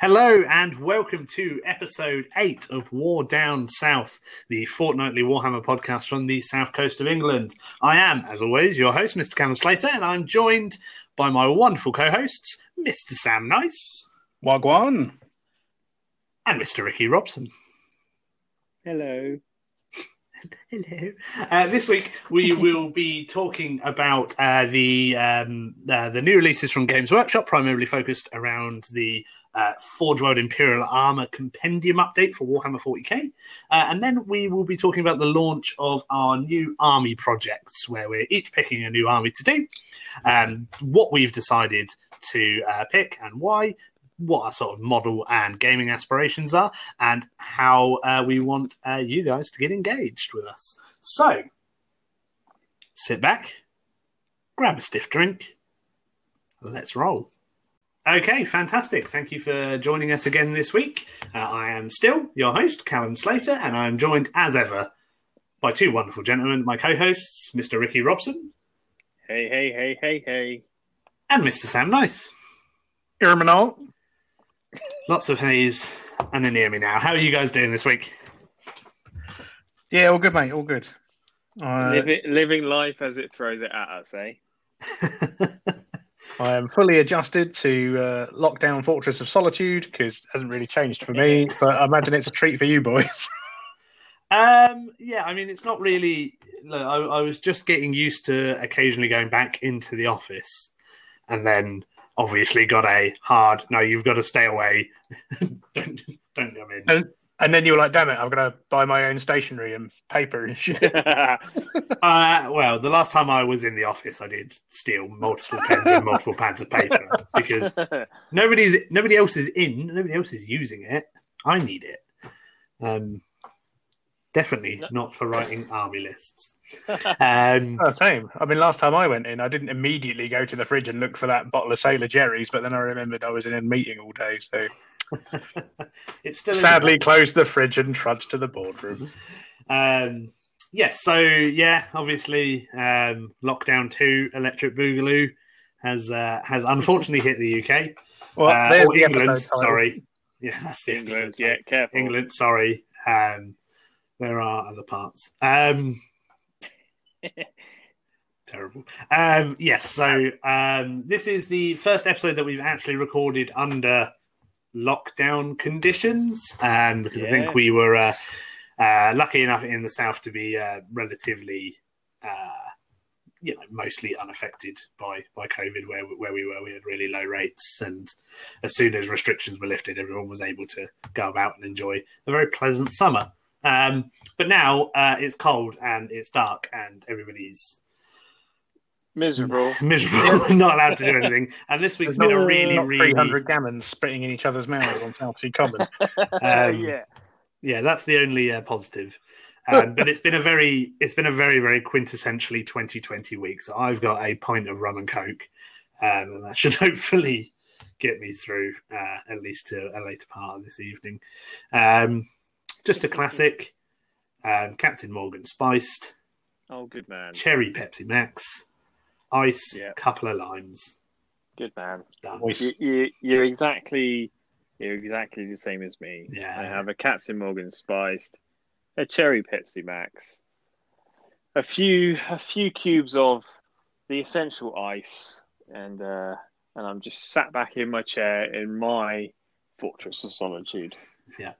Hello and welcome to episode 8 of War Down South, the fortnightly Warhammer podcast from the south coast of England. I am, as always, your host, Mr. Callum Slater, and I'm joined by my wonderful co hosts, Mr. Sam Nice Wagwan. and Mr. Ricky Robson. Hello. Hello. Uh, this week we will be talking about uh, the um, uh, the new releases from Games Workshop, primarily focused around the uh, Forge World Imperial Armor Compendium update for Warhammer 40k, uh, and then we will be talking about the launch of our new army projects, where we're each picking a new army to do, um, what we've decided to uh, pick and why, what our sort of model and gaming aspirations are, and how uh, we want uh, you guys to get engaged with us. So, sit back, grab a stiff drink, let's roll. Okay, fantastic. Thank you for joining us again this week. Uh, I am still your host, Callum Slater, and I'm joined as ever by two wonderful gentlemen, my co hosts, Mr. Ricky Robson Hey, hey, hey, hey, hey. and Mr. Sam Nice. Irminal. Lots of haze and an hear me now. How are you guys doing this week? Yeah, all good, mate. All good. Uh, Living, living life as it throws it at us, eh? I am fully adjusted to uh, lockdown Fortress of Solitude because it hasn't really changed for me, but I imagine it's a treat for you boys. Um, yeah, I mean, it's not really. Look, I, I was just getting used to occasionally going back into the office, and then obviously got a hard. No, you've got to stay away. don't don't come in. and, and then you were like, damn it, I'm going to buy my own stationery and paper and shit. Uh, well, the last time I was in the office, I did steal multiple pens and multiple pads of paper because nobody's nobody else is in, nobody else is using it. I need it. Um, definitely No. not for writing army lists. Um, Oh, same. I mean, last time I went in, I didn't immediately go to the fridge and look for that bottle of Sailor Jerry's, but then I remembered I was in a meeting all day, so it's still sadly closed the fridge and trudged to the boardroom. Um, yes, so yeah, obviously, um, lockdown two, Electric Boogaloo has uh, has unfortunately hit the UK. Well, Uh, or the England, sorry. Yeah, that's the England, episode yeah, careful. England, sorry. Um, there are other parts. Um, terrible. Um, yes, so um, this is the first episode that we've actually recorded under lockdown conditions um, because I think we were uh, uh, lucky enough in the south to be uh, relatively. Uh, you know, mostly unaffected by by COVID, where where we were, we had really low rates, and as soon as restrictions were lifted, everyone was able to go about and enjoy a very pleasant summer. Um, but now uh, it's cold and it's dark, and everybody's Miserable. miserable, not allowed to do anything. And this week's There's been a really, really 300 gammons spitting in each other's mouths on Southsea Common. Um, yeah. yeah, that's the only uh, positive. Um, but it's been a very, it's been a very, very quintessentially 2020 week. So I've got a pint of rum and coke, um, and that should hopefully get me through uh, at least to a later part of this evening. Um, just a classic: um, Captain Morgan spiced, Oh, good man. cherry Pepsi Max, ice, Yeah. couple of limes. Good man. Done. You, you, you're exactly, you're exactly the same as me. Yeah. I have a Captain Morgan spiced, a cherry Pepsi Max, a few, a few cubes of the essential ice, and uh, and I'm just sat back in my chair in my Fortress of Solitude. Yeah.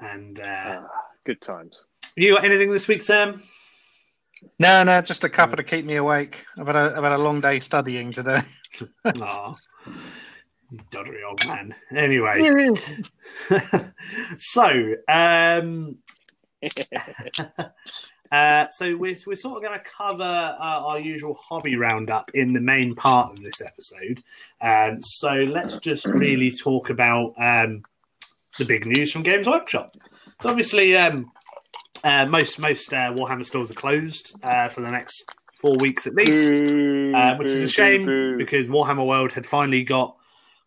And uh, Ah, good times. you got anything this week, Sam? No, no, just a couple to keep me awake. I've had a, I've had a long day studying today. Aw, you doddery old man. Anyway, so um, uh, so we're we're sort of going to cover uh, our usual hobby roundup in the main part of this episode. Um, so let's just really talk about um, the big news from Games Workshop. So obviously, um, uh, most most uh, Warhammer stores are closed uh, for the next four weeks at least Boo, uh, which is a shame boo, boo. because Warhammer World had finally got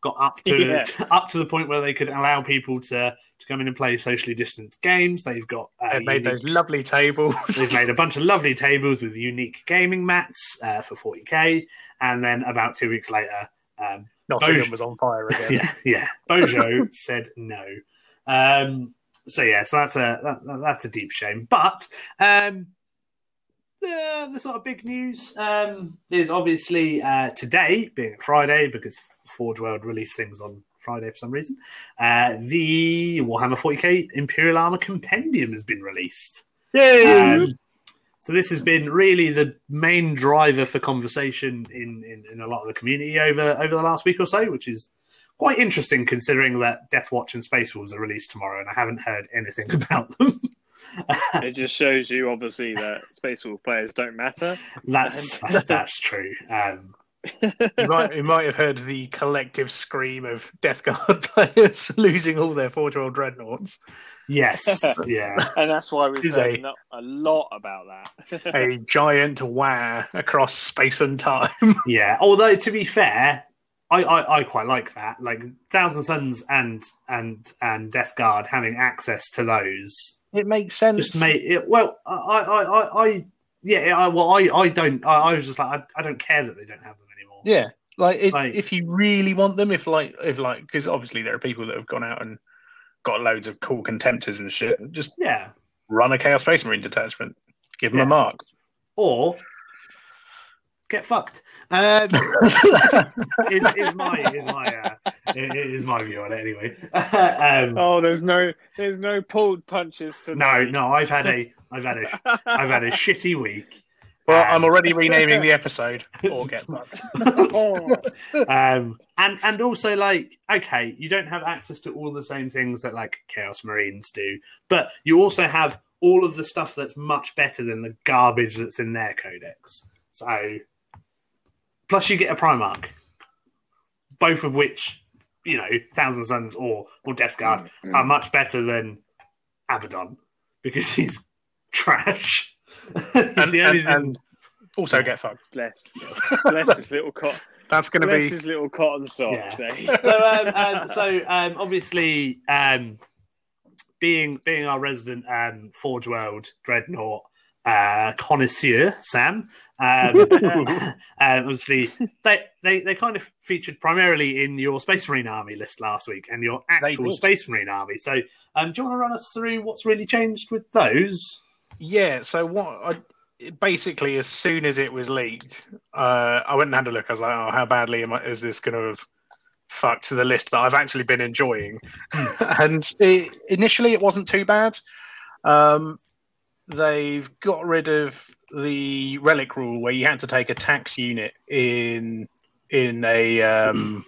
got up to Yeah. up to the point where they could allow people to to come in and play socially distanced games. They've got uh, They've made unique- those lovely tables. They've made a bunch of lovely tables with unique gaming mats uh, for 40k, and then about two weeks later, um, Nottingham Bojo- was on fire again. yeah, yeah. Bojo said no. Um, so yeah, so that's a that, that- that's a deep shame. But um, the the sort of big news um, is obviously uh, today, being Friday, because Forge World release things on Friday for some reason. Uh, the Warhammer 40k Imperial Armor Compendium has been released. Yay! Um, so this has been really the main driver for conversation in, in, in a lot of the community over over the last week or so, which is quite interesting considering that Deathwatch and Space Wolves are released tomorrow, and I haven't heard anything about them. It just shows you, obviously, that Space Wolf players don't matter. that's, that's that's true. Um, you, might, you might have heard the collective scream of Death Guard players losing all their Forge World Dreadnoughts. yes, yeah, And that's why we've Is heard a- a lot about that. A giant wah across space and time. yeah. Although to be fair. I, I, I quite like that. Like Thousand Suns and and and Death Guard having access to those It makes sense. just made it. Well, I, I, I, I yeah. I, well, I, I don't. I, I was just like, I, I don't care that they don't have them anymore. Yeah, like, it, Like- if you really want them, if like, if like, because obviously there are people that have gone out and got loads of cool contemptors and shit. Just Yeah. run a Chaos Space Marine detachment, give them Yeah. a mark. Or get fucked. Um, is, is my is my uh, is my view on it anyway. um, oh, there's no, there's no pulled punches today. no, no. I've had a I've had a I've had a shitty week. Well, And- I'm already renaming the episode. Or get fucked. Um, and and also like okay, you don't have access to all the same things that like Chaos Marines do, but you also have all of the stuff that's much better than the garbage that's in their codex. So, plus you get a Primarch, both of which you know Thousand Suns or or Death Guard are much better than Abaddon because he's trash. he's and, the only and, and also get fucked. bless, bless his little cot, That's going to be his little cotton socks. Yeah. Eh? so um, um, so um, obviously um, being being our resident um, Forge World dreadnought uh, connoisseur, Sam. Um, um, obviously, they, they they kind of featured primarily in your Space Marine Army list last week and your actual. Space Marine Army. So, um, do you want to run us through what's really changed with those? Yeah, so what I basically as soon as it was leaked, uh, I went and had a look. I was like, oh, how badly am I, is this going to have fucked the list that I've actually been enjoying? and it, initially, it wasn't too bad. Um, they've got rid of the relic rule where you had to take a tax unit in in a um,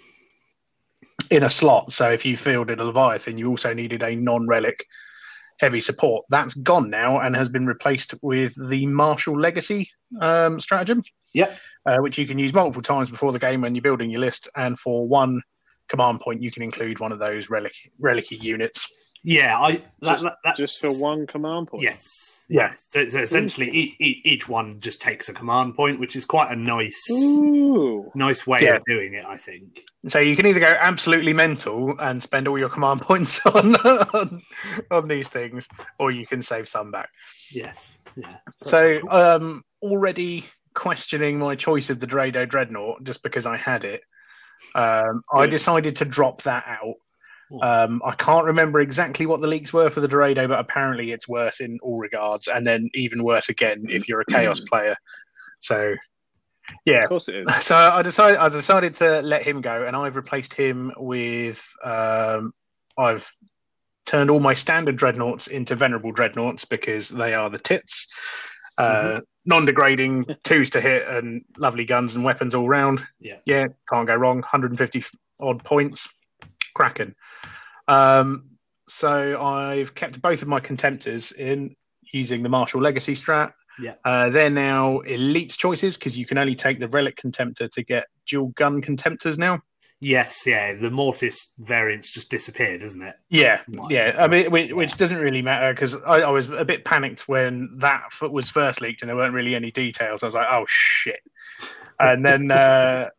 in a slot. So if you fielded a Leviathan, you also needed a non-relic heavy support. That's gone now and has been replaced with the Martial Legacy um, stratagem. Yep. Uh, which you can use multiple times before the game when you're building your list, and for one command point, you can include one of those relic relicy units. Yeah, I that, Just- that, that's, Just for one command point. Yes. Yeah. So, so essentially, each, each, each one just takes a command point, which is quite a nice, Ooh. nice way Yeah. of doing it. I think. So you can either go absolutely mental and spend all your command points on on, on these things, or you can save some back. Yes. Yeah. So um, already questioning my choice of the Deredeo Dreadnought just because I had it. Um, I decided to drop that out. Um, I can't remember exactly what the leaks were for the Deredeo, but apparently it's worse in all regards, and then even worse again if you're a Chaos player. So, yeah. Of course it is. So I decided I decided to let him go, and I've replaced him with um, I've turned all my standard dreadnoughts into venerable dreadnoughts because they are the tits. Uh, Non-degrading, twos to hit, and lovely guns and weapons all round. Yeah. yeah, can't go wrong. 150 odd points, cracking. Um, so I've kept both of my contemptors in using the Martial Legacy strat. Yeah. Uh, they're now elite choices because you can only take the relic contemptor to get dual gun contemptors now. Yes. Yeah. The Mortis variant's just disappeared, isn't it? Yeah, yeah. I mean, which, which doesn't really matter because I, I was a bit panicked when that was first leaked and there weren't really any details. I was like, oh shit. And then, uh,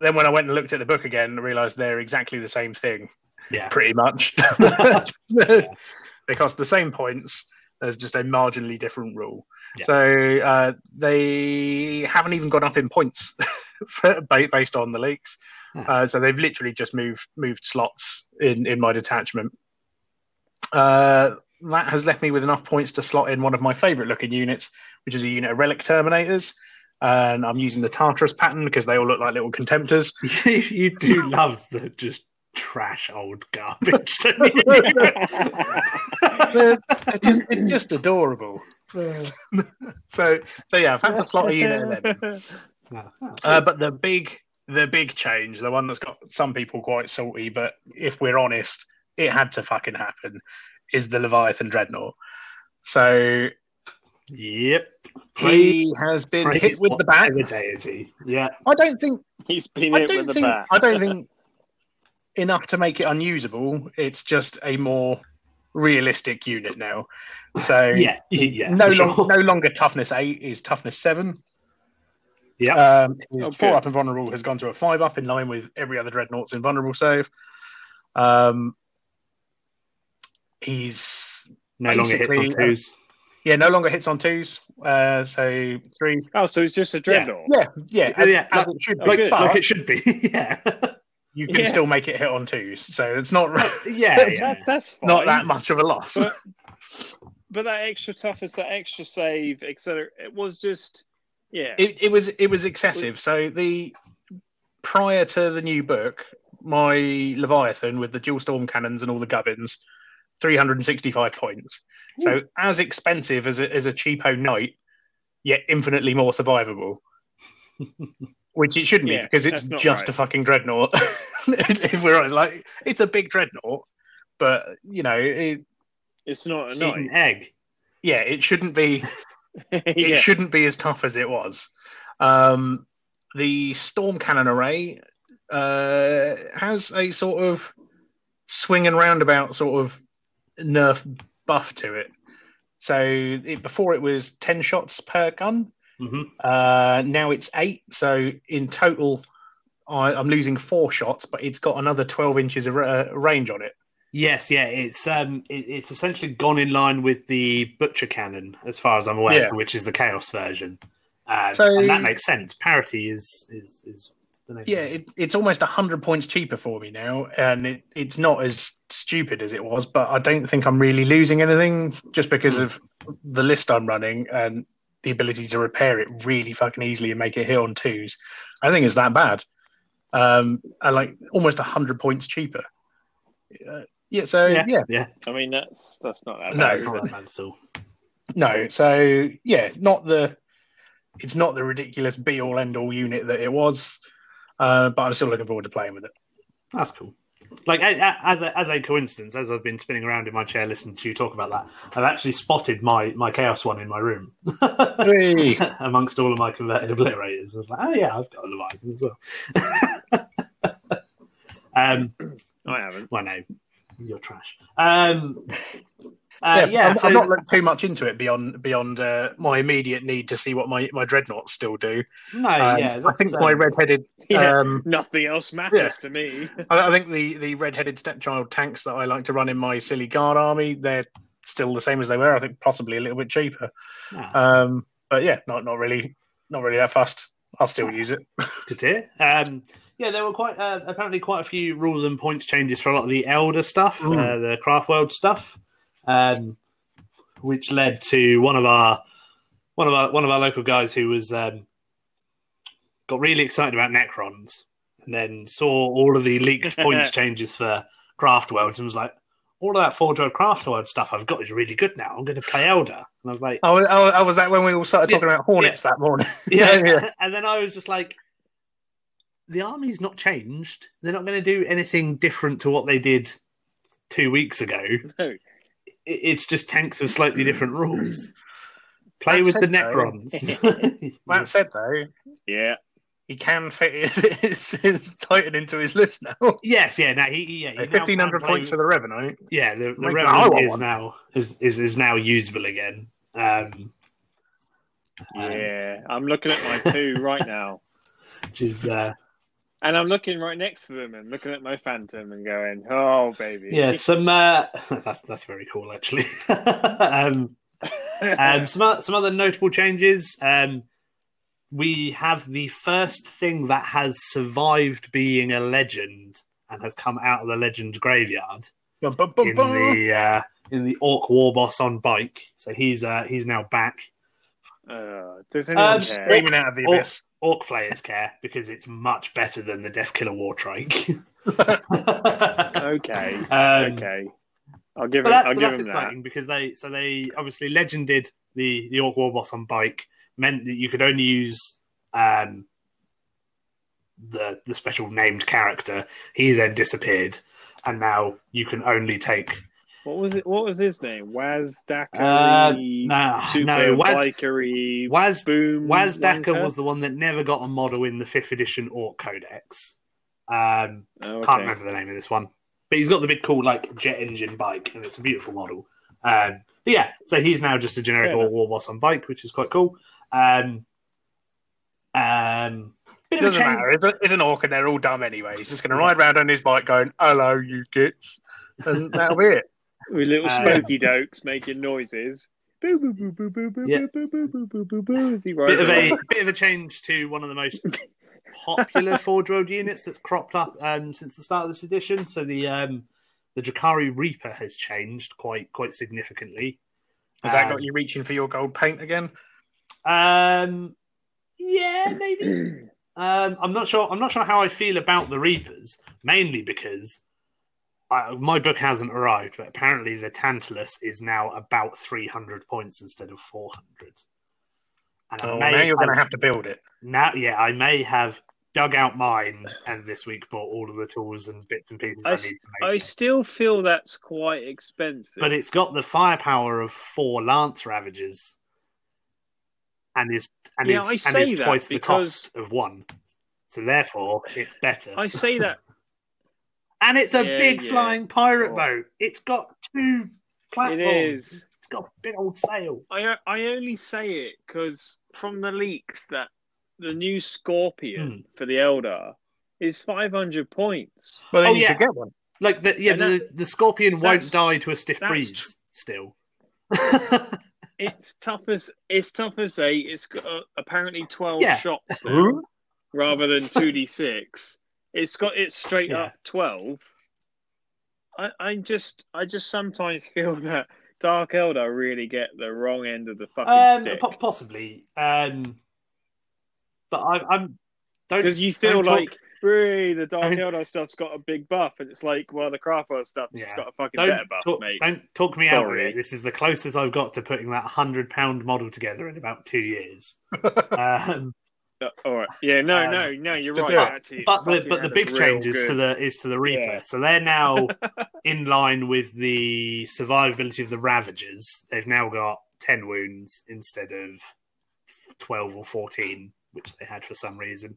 then when I went and looked at the book again, I realised they're exactly the same thing, Yeah. pretty much. they cost the same points. There's just a marginally different rule. Yeah. So uh, they haven't even gone up in points for, based on the leaks. Uh, so they've literally just moved moved slots in in my detachment. Uh, that has left me with enough points to slot in one of my favourite looking units, which is a unit of relic terminators. And I'm using the Tartaros pattern because they all look like little contemptors. you, you do love the just trash old garbage. don't you? they're, they're just, it's just adorable. so, so yeah, I've had to slot a unit eleven. No, Uh, but the big, the big change, the one that's got some people quite salty, but if we're honest, it had to fucking happen, is the Leviathan Dreadnought. So Yep. he has been Praise hit with the bat. the deity. Yeah. I don't think. He's been I hit don't with the think. bat. I don't think enough to make it unusable. It's just a more realistic unit now. So Yeah. Yeah. no, for long, no longer toughness eight is toughness seven. Yeah. Um, his Oh, four good. up and vulnerable has gone to a five up in line with every other dreadnought's invulnerable save. Um, he's no longer hits on basically, uh, twos. Yeah no longer hits on twos. Uh, so threes. Oh, so it's just a dreadnought. Yeah, yeah, as, Yeah, as like- it should be. Like, but like it should be. yeah. you can Yeah. still make it hit on twos, so it's not yeah. That- yeah. that's fine. not that much of a loss. But, but that extra toughness, that extra save, etc. It was just, yeah. it, it was it was excessive. So the prior to the new book, my Leviathan with the dual storm cannons and all the gubbins, three hundred and sixty-five points. So as expensive as a, as a cheapo knight, yet infinitely more survivable. Which it shouldn't Yeah, be because it's just right. a fucking dreadnought. if we're honest, like it's a big dreadnought, but you know, it, it's not a knight. an egg. yeah, it shouldn't be it yeah. shouldn't be as tough as it was. Um, the storm cannon array uh, has a sort of swing and roundabout sort of nerf buff to it. So it, before it was ten shots per gun. hmm Uh, now it's eight. So in total, I, I'm losing four shots, but it's got another twelve inches of uh, range on it. Yes, yeah, it's um, it, it's essentially gone in line with the butcher cannon, as far as I'm aware, Yeah. which is the chaos version. Um, So- and that makes sense. Parity is is is. Yeah, it, it's almost hundred points cheaper for me now, and it, it's not as stupid as it was. But I don't think I'm really losing anything just because Hmm. of the list I'm running and the ability to repair it really fucking easily and make it hit on twos. I think it's that bad. Um, and like almost hundred points cheaper. Uh, yeah, so yeah, yeah, yeah. I mean, that's that's not that No, bad. It's not that bad at no, so yeah, not the. It's not the ridiculous be all end all unit that it was, uh, but I'm still looking forward to playing with it. That's cool. Like a- a- as a, as a coincidence, as I've been spinning around in my chair listening to you talk about that, I've actually spotted my my chaos one in my room Hey. amongst all of my converted obliterators. I was like, oh yeah, I've got a Leviathan as well. um, I haven't. well, no, you're trash. Um, uh, yeah, yeah, I'm, so I'm not looked too much into it beyond beyond uh, my immediate need to see what my, my dreadnoughts still do. no, Um, yeah, I think that's, my um, redheaded. Yeah. Um, Nothing else matters Yeah. to me. I, I think the the redheaded stepchild tanks that I like to run in my silly guard army, they're still the same as they were. I think possibly a little bit cheaper. ah, Um, but yeah, not not really not really that fast. I'll still use it. It's good to hear. Um, yeah, there were quite uh, apparently quite a few rules and points changes for a lot of the elder stuff, Mm. uh, the craft world stuff, um, which led to one of our one of our one of our local guys who was um, got really excited about Necrons, and then saw all of the leaked points changes for craft worlds, and was like. All of that Forge World Craft World stuff I've got is really good now. I'm going to play Elder. And I was like, Oh, oh, oh, was that when we all started Yeah, talking about Hornets that morning? yeah. yeah. And then I was just like, the army's not changed. They're not going to do anything different to what they did two weeks ago. No. I- It's just tanks with slightly different rules. Play That with the said, though- Necrons. That said, though, Yeah. he can fit his, his, his Titan into his list now. yes, yeah. Now he, he- yeah, he now Fifteen hundred can play- points for the Revenant. yeah. The, the Revenant is one. now is, is is now usable again. Um, um, Yeah. I'm looking at my two right now. which is uh, And I'm looking right next to them and looking at my Phantom and going, oh, baby. yeah. Some uh, that's that's very cool actually. um, um, some some other notable changes. Um, we have the first thing that has survived being a legend and has come out of the legend graveyard Bum, bum, bum, in bum. the uh, in the Orc War Boss on bike. So he's uh, he's now back. Uh, does anyone Um, care? Screaming out of the Or- abyss. Orc players care because it's much better than the Deffkilla Wartrike. Okay, Um, okay. I'll give But him. that's, I'll but give that's exciting because they so they obviously legended the the Orc War Boss on bike meant that you could only use um, the the special named character. He then disappeared, and now you can only take that. What was it? What was his name? Waz uh, Dackery. no Super no Waz Bikery. Waz Boom. Wazdakka was the one that never got a model in the fifth edition Orc Codex. Um, Oh, Can't remember the name of this one, but he's got the big cool like jet engine bike, and it's a beautiful model. Um, but yeah, so he's now just a generic Fair war, boss on bike, which is quite cool. Um, um, bit of a Doesn't change. matter. It's, a, it's an orc and they're all dumb anyway. He's just going to ride around on his bike going, hello, you gits. And that'll be it. With little Uh, smoky dokes making noises. Boo boo boo boo boo boo Yeah. boo boo boo boo boo boo boo. As he Bit of a bit of a change to one of the most popular Forge World units that's cropped up um, since the start of this edition. So the um, the Drukhari Reaper has changed quite quite significantly. Has that Um, got you reaching for your gold paint again? Um, yeah, maybe. Um, I'm not sure. I'm not sure how I feel about the Reapers, mainly because I, my book hasn't arrived, but apparently the Tantalus is now about 300 points instead of 400. And Oh, may now you're going to have- have to build it. now, yeah, I may have dug out mine and this week bought all of the tools and bits and pieces I, I, need to make. I it. still feel that's quite expensive. But it's got the firepower of four Lance Ravagers, and is and Yeah, is and is that twice the cost of one. So therefore, it's better. I say that and it's a Yeah, big yeah. flying pirate Oh. boat. It's got two it platforms. is. It's got a big old sail. I I only say it because from the leaks that the new Scorpion for the Eldar is 500 points. Well, then Oh, you yeah. should get one. Like the yeah, And the, the scorpion won't die to a stiff that's breeze. Still, It's tough as it's tough as eight. It's got uh, apparently 12 Yeah. shots now, rather than 2d6. It's got it straight Yeah. up 12. I I just I just sometimes feel that Dark Elder really get the wrong end of the fucking um, stick. po- possibly. Um, but I, I'm don't Because you feel don't talk- like, really, the Dark I mean- Eldar stuff's got a big buff, and it's like, well, the Craftworld stuff's Yeah. got a fucking don't better buff, talk, mate. don't talk me out of it. This is the closest I've got to putting that hundred pound model together in about two years. um, all right, yeah, no, Um, no, no, you're right. Actually, but the but the big change is to the is to the Reaper. Yeah. So they're now in line with the survivability of the Ravagers. They've now got ten wounds instead of twelve or fourteen, which they had for some reason,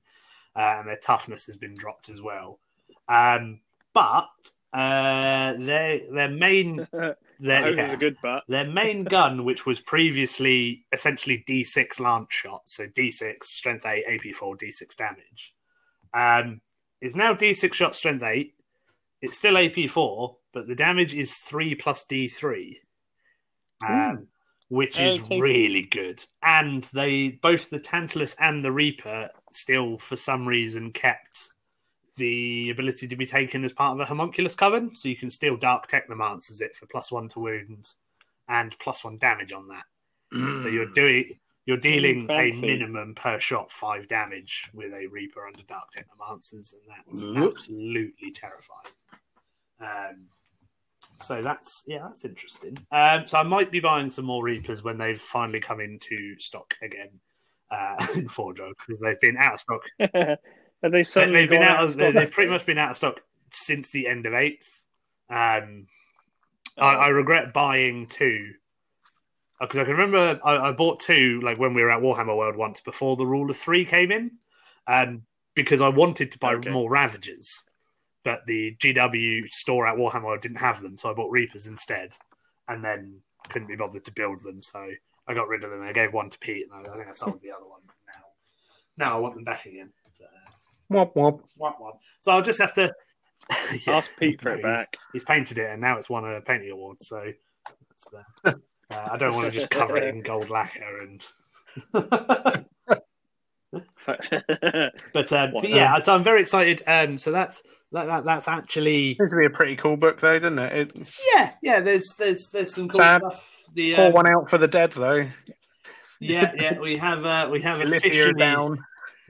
uh, and their toughness has been dropped as well. Um, but uh, their their main their, yeah. a good butt. Their main gun, which was previously essentially D6 lance shot, so D6 strength 8, AP4, D6 damage, um, is now D6 shot strength 8. It's still AP4, but the damage is 3 plus D3, um, which Oh, is really good. And they both the Tantalus and the Reaper still, for some reason, kept the ability to be taken as part of a homunculus coven, so you can steal dark technomancers it for plus one to wound and plus one damage on that. So you're doing you're dealing a minimum per shot five damage with a Reaper under Dark Technomancers, and that's absolutely terrifying. Um, so that's yeah, that's interesting. Um, so I might be buying some more Reapers when they've finally come into stock again uh, in Forge because they've been out of stock Have they they, suddenly have been gone out. Of, of they- stock? they've pretty much been out of stock since the end of eighth. Um, Oh. I, I regret buying two because I can remember I, I bought two like when we were at Warhammer World once before the rule of three came in, um, because I wanted to buy Okay. more Ravagers, but the GW store at Warhammer World didn't have them, so I bought Reapers instead, and then couldn't be bothered to build them, so I got rid of them. I gave one to Pete, and I, I think I sold the other one. Now, now I want them back again. So, Womp womp. Womp womp. So I'll just have to Yeah, Ask Pete for it no, he's- back. He's painted it, and now it's won a painting award. So that's the, uh, I don't want to just cover it in gold lacquer and. But, um, but yeah, so I'm very excited. Um, so that's that, that that's actually Seems to be a pretty cool book, though, doesn't it? It's yeah yeah. There's there's there's some cool Sad. stuff. The pour uh, one out for the dead, though. yeah yeah we have uh, we have Ilithia officially down,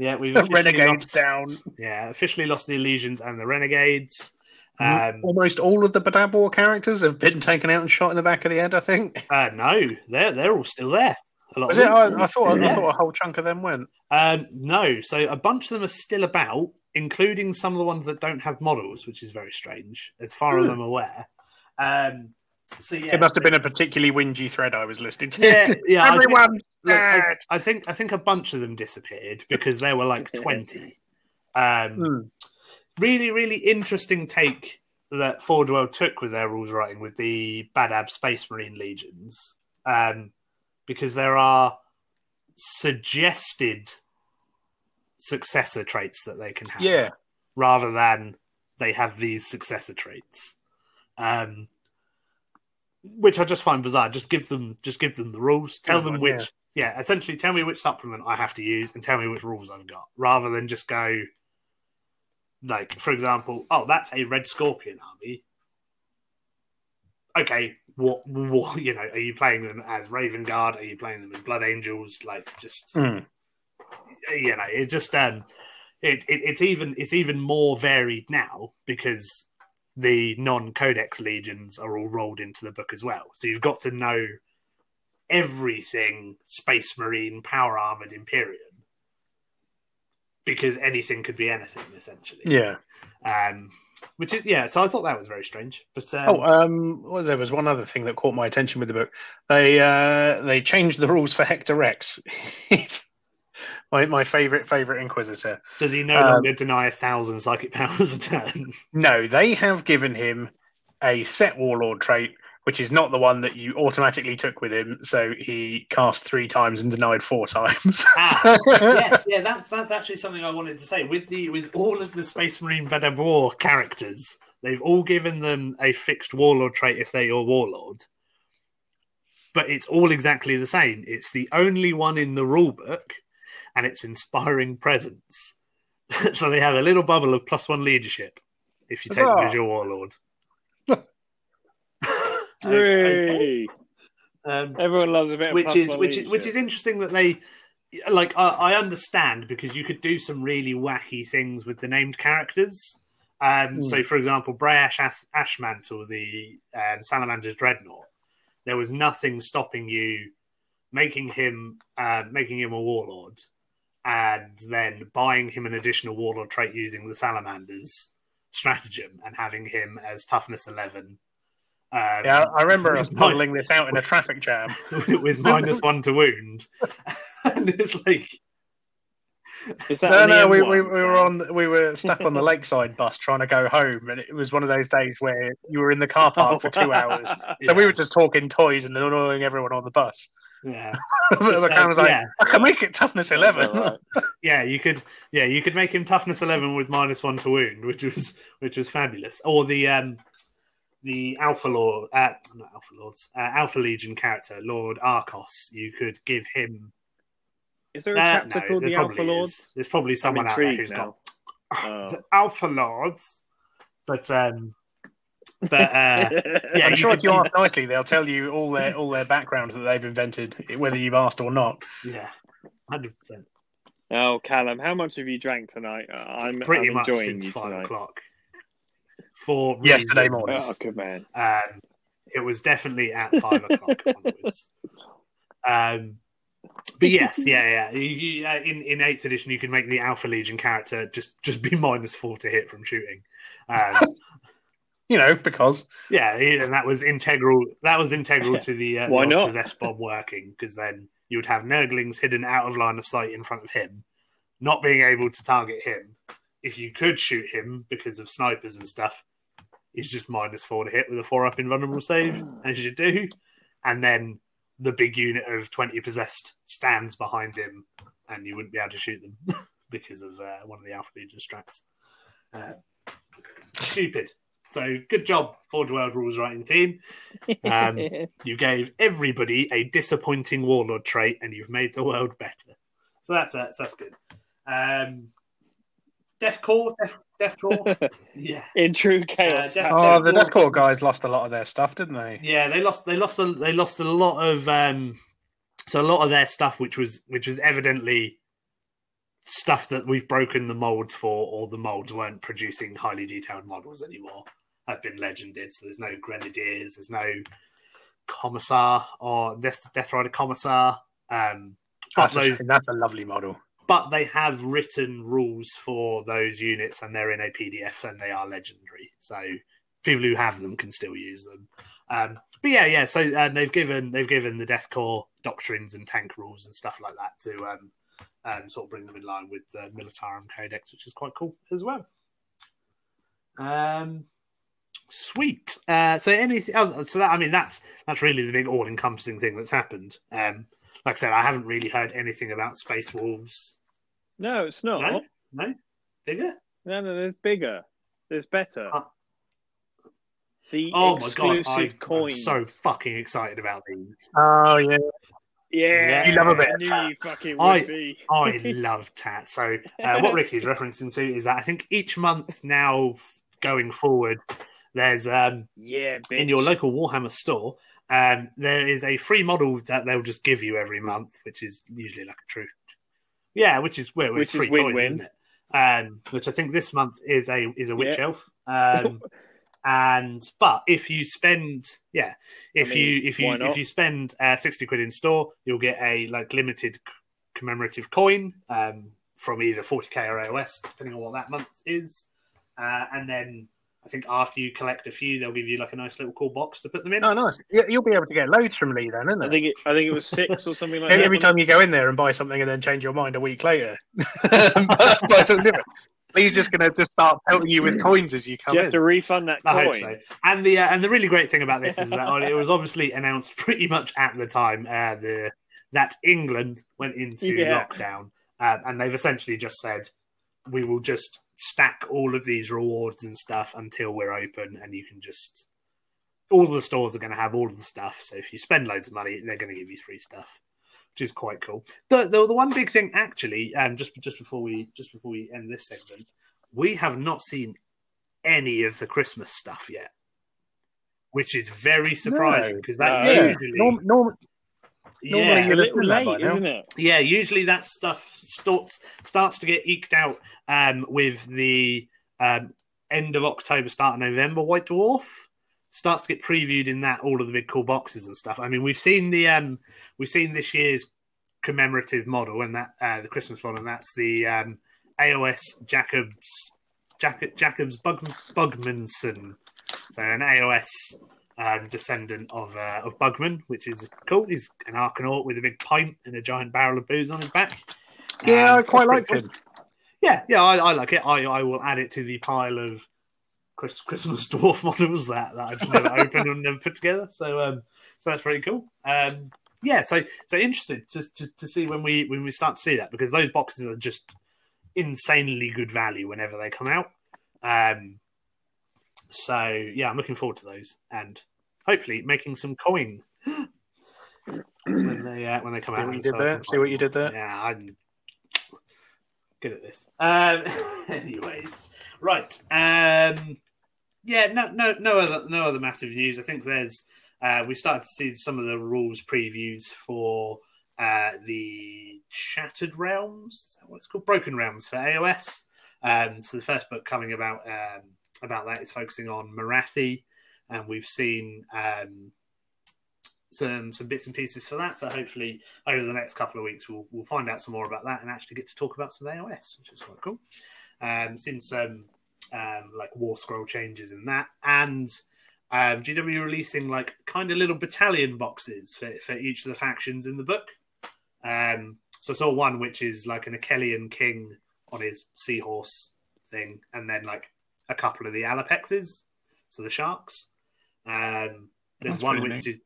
yeah we've officially Renegades lost, down. yeah officially lost the Elysians and the renegades. Um, Almost all of the Badab characters have been taken out and shot in the back of the head. I think. uh, no, they're they're all still there. A lot Was it? I, I thought. I thought a whole chunk of them went. Um, no, so a bunch of them are still about, including some of the ones that don't have models, which is very strange, as far as Hmm. I'm aware. Um, so yeah, It must have been a particularly whingy thread I was listening to. Yeah, yeah. I think- Everyone's look, I. I think I think a bunch of them disappeared because there were like twenty. Um, Hmm. really, really interesting take that Forge World took with their rules writing with the Badab Space Marine legions, um, because there are suggested successor traits that they can have, Yeah. rather than they have these successor traits, um, which I just find bizarre. Just give them, just give them the rules. Tell Good them which, yeah. essentially tell me which supplement I have to use, and tell me which rules I've got, rather than just go like for example, oh, that's a red scorpion army. Okay, what, what you know, are you playing them as Raven Guard? Are you playing them as Blood Angels? Like just Hmm. you know, it just um it, it it's even it's even more varied now because the non-codex legions are all rolled into the book as well. So you've got to know everything Space Marine, Power Armored Imperium. Because anything could be anything, essentially. Yeah. Um, which is yeah. So I thought that was very strange. But um, Oh, um, well, there was one other thing that caught my attention with the book. They uh, they changed the rules for Hector Rex. my my favorite favorite Inquisitor. does he no um, longer deny a thousand psychic powers a turn? No, they have given him a set Warlord trait, which is not the one that you automatically took with him. So he cast three times and denied four times. Ah, yes, yeah, that's that's actually something I wanted to say. With the with all of the Space Marine War characters, they've all given them a fixed warlord trait if they're your warlord. But it's all exactly the same. It's the only one in the rule book, and it's inspiring presence. so they have a little bubble of plus one leadership if you take them as your warlord. Three. Um, Everyone loves a bit of which is which is which is interesting that they like I, I understand because you could do some really wacky things with the named characters um Hmm. so for example Bray'arth Ash- ashmantle the um, salamander's dreadnought there was nothing stopping you making him uh, making him a warlord and then buying him an additional warlord trait using the salamanders stratagem and having him as toughness 11 um, yeah, I remember us with modelling this out in a traffic jam. with minus one to wound. and it's like, Is that No, no, we, we, we were on we were stuck on the lakeside bus trying to go home, and it was one of those days where you were in the car park for two hours. So we were just talking toys and annoying everyone on the bus. Yeah, the uh, guy like, yeah. "I can make it toughness eleven. Alright. yeah. You could, yeah, you could make him toughness eleven with minus one to wound, which was which was fabulous. Or the um, the Alpha Lord, uh, not Alpha Lords, uh, Alpha Legion character, Lord Arkos. You could give him. Is there a Uh, chapter no, called the probably Alpha is. Lords? There's probably someone out there intrigued who's now. got Oh. the Alpha Lords, but um, but uh, yeah, I'm sure if you ask nicely, they'll tell you all their all their backgrounds that they've invented, whether you've asked or not. yeah, hundred percent. Oh, Callum, how much have you drank tonight? Uh, I'm, pretty I'm much enjoying since you five tonight. o'clock. For Yesterday morning. Oh, good man. Um, it was definitely at five o'clock onwards. Um, but yes, yeah, yeah. You, you, uh, in in eighth edition, you can make the Alpha Legion character just just be minus four to hit from shooting. Um, You know, because yeah, and that was integral. That was integral to the uh, Why the not? possessed bomb working because then you would have Nurglings hidden out of line of sight in front of him, not being able to target him. If you could shoot him because of snipers and stuff, he's just minus four to hit with a four up invulnerable save, as you do, and then the big unit of twenty possessed stands behind him, and you wouldn't be able to shoot them because of uh, one of the Alpha Legion strats. Uh, stupid. So good job, Forge World Rules Writing Team. Um, you gave everybody a disappointing warlord trait, and you've made the world better. So that's that's, that's good. Um, Death Korps, Death, Deathcore, yeah, In true chaos. Death- Oh, the Death Korps- Deathcore guys lost a lot of their stuff, didn't they? yeah. They lost, they lost, a, they lost a lot of, um, so a lot of their stuff, which was, which was evidently stuff that we've broken the molds for, or the molds weren't producing highly detailed models anymore, have been legended. So there's no Grenadiers, there's no Commissar or Death, Death Rider Commissar. Um, That's a, those, shame. that's a lovely model. but they have written rules for those units and they're in a PDF and they are legendary. So people who have them can still use them. Um, but yeah, yeah. So uh, they've given they've given the Death Korps doctrines and tank rules and stuff like that to um, um, sort of bring them in line with the Militarum Codex, which is quite cool as well. Um, sweet. Uh, so anything? Oh, so that I mean, that's that's really the big all-encompassing thing that's happened. Um, like I said, I haven't really heard anything about Space Wolves. No, it's not. No, no, bigger. No, no, there's bigger. There's better. Uh, the Oh my god, exclusive I, I'm coins. so fucking excited about these. Oh yeah, yeah, You love a bit I knew you fucking I- be. I love Tat. So uh, what Ricky's referencing to is that I think each month now going forward, there's um, yeah, bitch. in your local Warhammer store. Um, there is a free model that they'll just give you every month, which is usually like a true, yeah, which is where Which it's is win-win. toys, isn't it? Um, which I think this month is a is a witch Yeah. elf. Um, and but if you spend, yeah, if I mean, you if you if you spend uh, sixty quid in store, you'll get a like limited commemorative coin um, from either forty k or AOS, depending on what that month is, uh, and then. I think after you collect a few, they'll give you like a nice little cool box to put them in. oh nice. You- You'll be able to get loads from Lee then, isn't I think it, I think it was six or something like Every, that. every time you go in there and buy something and then change your mind a week later, buy something different. Lee's just going to just start pelting you with coins as you Do come you have in. to refund that I coin? hope so. And the uh, and the really great thing about this is that it was obviously announced pretty much at the time uh, the that England went into Yeah. lockdown, um, and they've essentially just said we will just stack all of these rewards and stuff until we're open, and you can just all the stores are going to have all of the stuff. So if you spend loads of money, they're going to give you free stuff, which is quite cool. The the, the one big thing actually, um, just just before we just before we end this segment, we have not seen any of the Christmas stuff yet, which is very surprising because that no. Usually, Norm, norm, normally yeah, a you'd have little done that by late, isn't it? yeah, usually that stuff starts starts to get eked out um, with the um, end of October, start of November. White Dwarf starts to get previewed in that all of the big cool boxes and stuff. I mean, we've seen the um, we've seen this year's commemorative model and that uh, the Christmas one, and that's the um, AOS Jacobs Jac- Jacobs Bug- Bugmanson, so an AOS um, descendant of uh, of Bugman, which is cool. He's an Arcanaut with a big pint and a giant barrel of booze on his back. Yeah, Um, I quite like him. cool. Yeah, yeah, I, I like it. I, I will add it to the pile of Chris, Christmas dwarf models that, that I've never opened and never put together. So, um, so that's pretty cool. Um, yeah, so so interested to, to to see when we when we start to see that because those boxes are just insanely good value whenever they come out. Um, so yeah, I'm looking forward to those and hopefully making some coin when they uh, when they come See out. what you did there? See what you did there? Yeah, I'm good at this. Um, anyways, right. Um, yeah, no, no, no other, no other massive news. I think there's uh, we started to see some of the rules previews for uh, the Shattered Realms. Is that what it's called? Broken Realms for AOS. Um, so the first book coming about um, about that is focusing on Morathi, and we've seen um, some some bits and pieces for that. So hopefully over the next couple of weeks we'll we'll find out some more about that and actually get to talk about some AOS, which is quite cool. Um, since some um, like war scroll changes in that, and um, GW releasing like kind of little battalion boxes for, for each of the factions in the book. Um, so I saw one which is like an Akhelian king on his seahorse thing, and then like a couple of the Allopexes, so the sharks. Um, there's That's one which is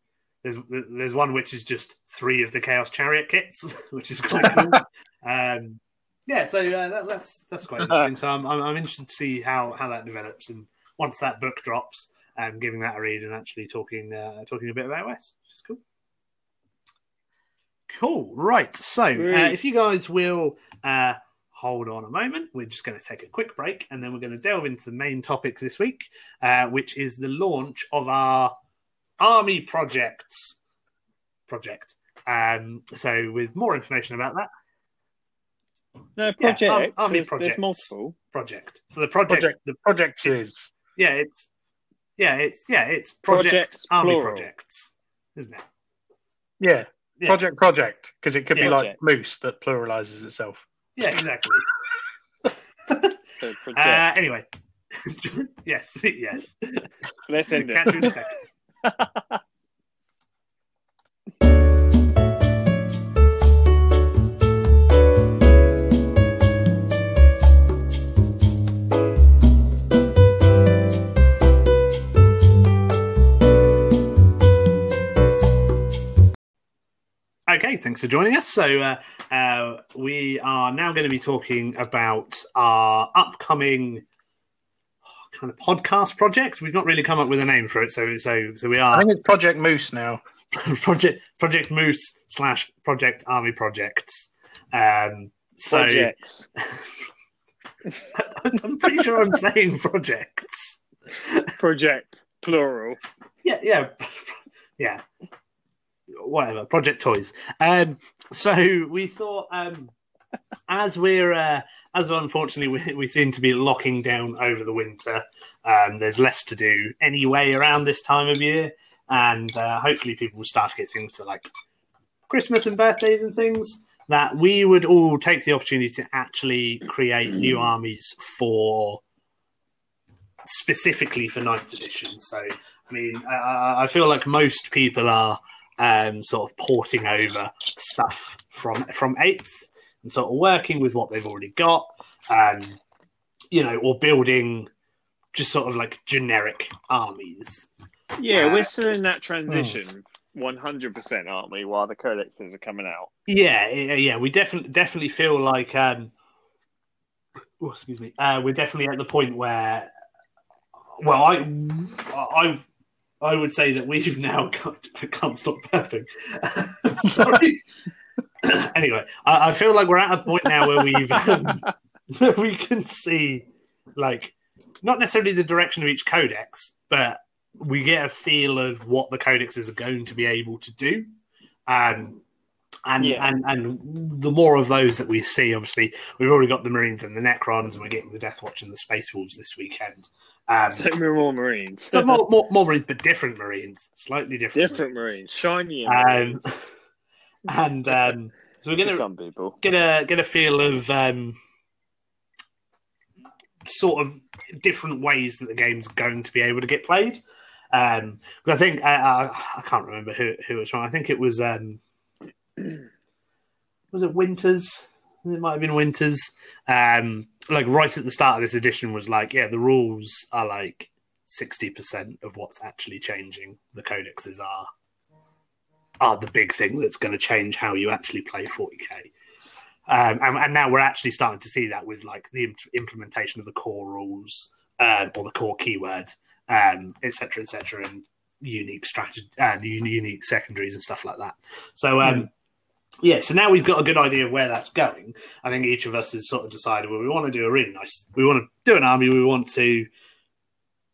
there's there's one which is just three of the Chaos Chariot kits, which is quite cool. um, yeah, so uh, that, that's that's quite interesting. So I'm, I'm I'm interested to see how how that develops, and once that book drops, um, giving that a read and actually talking uh, talking a bit about OS, which is cool. Cool, right. So uh, if you guys will uh, hold on a moment. We're just going to take a quick break and then we're going to delve into the main topic this week, uh, which is the launch of our Army Projects project. Um, so, with more information about that, No, Yeah, project. Ar- Army there's, projects. there's multiple. project. So the project, Project. the Project is. yeah, it's yeah, it's yeah, it's project Projects, army plural. projects, isn't it? Yeah. Yeah. Project project. Because it could be like Projects. moose that pluralizes itself. Yeah, exactly. So uh, anyway, yes, yes. Let's end Catch you in it. Okay, thanks for joining us. So, uh, uh, we are now going to be talking about our upcoming oh, kind of podcast project. We've not really come up with a name for it, so so so we are. I think it's Project Moose now. project Project Moose slash Project Army Projects. Um, so Projects. I'm pretty sure I'm saying projects. Project. Plural. Yeah, yeah, yeah. Whatever. Project Toys. Um, so we thought, um, as we're uh, as unfortunately we, we seem to be locking down over the winter. Um, there's less to do anyway around this time of year, and uh, hopefully people will start to get things for like Christmas and birthdays and things. That we would all take the opportunity to actually create new armies for specifically for ninth edition. So, I mean, I, I feel like most people are um, sort of porting over stuff from from eighth and sort of working with what they've already got, um, you know, or building just sort of like generic armies. Yeah, Uh, we're still in that transition. One hundred percent, aren't we? While the codexes are coming out. Yeah, yeah, yeah. We definitely definitely feel like, um, oh, excuse me, uh, we're definitely at the point where, well, I, I, I would say that we've now got. I can't stop burping. Sorry. anyway, I, I feel like we're at a point now where we've um, where we can see, like, not necessarily the direction of each codex, but we get a feel of what the codexes are going to be able to do. Um, and, Yeah. and and the more of those that we see, obviously, we've already got the Marines and the Necrons, and we're getting the Deathwatch and the Space Wolves this weekend. Um, So we're more Marines. so more, more, more Marines, but different Marines, slightly different. Different Marines, shiny Um, and um, so we're gonna some people. get a get a feel of um, sort of different ways that the game's going to be able to get played. Because I think I, I, I can't remember who who it was from. I think it was um, was it Winters? It might have been Winters. Um, like right at the start of this edition was like, yeah, the rules are like sixty percent of what's actually changing. The codexes are are the big thing that's going to change how you actually play 40k. Um, and, and now we're actually starting to see that with like the imp- implementation of the core rules uh, or the core keyword, um, et cetera, et cetera, and unique strategy and unique secondaries and stuff like that. So, um, yeah, so now we've got a good idea of where that's going. I think each of us has sort of decided, well, we want to do a really nice, we want to do an army, we want to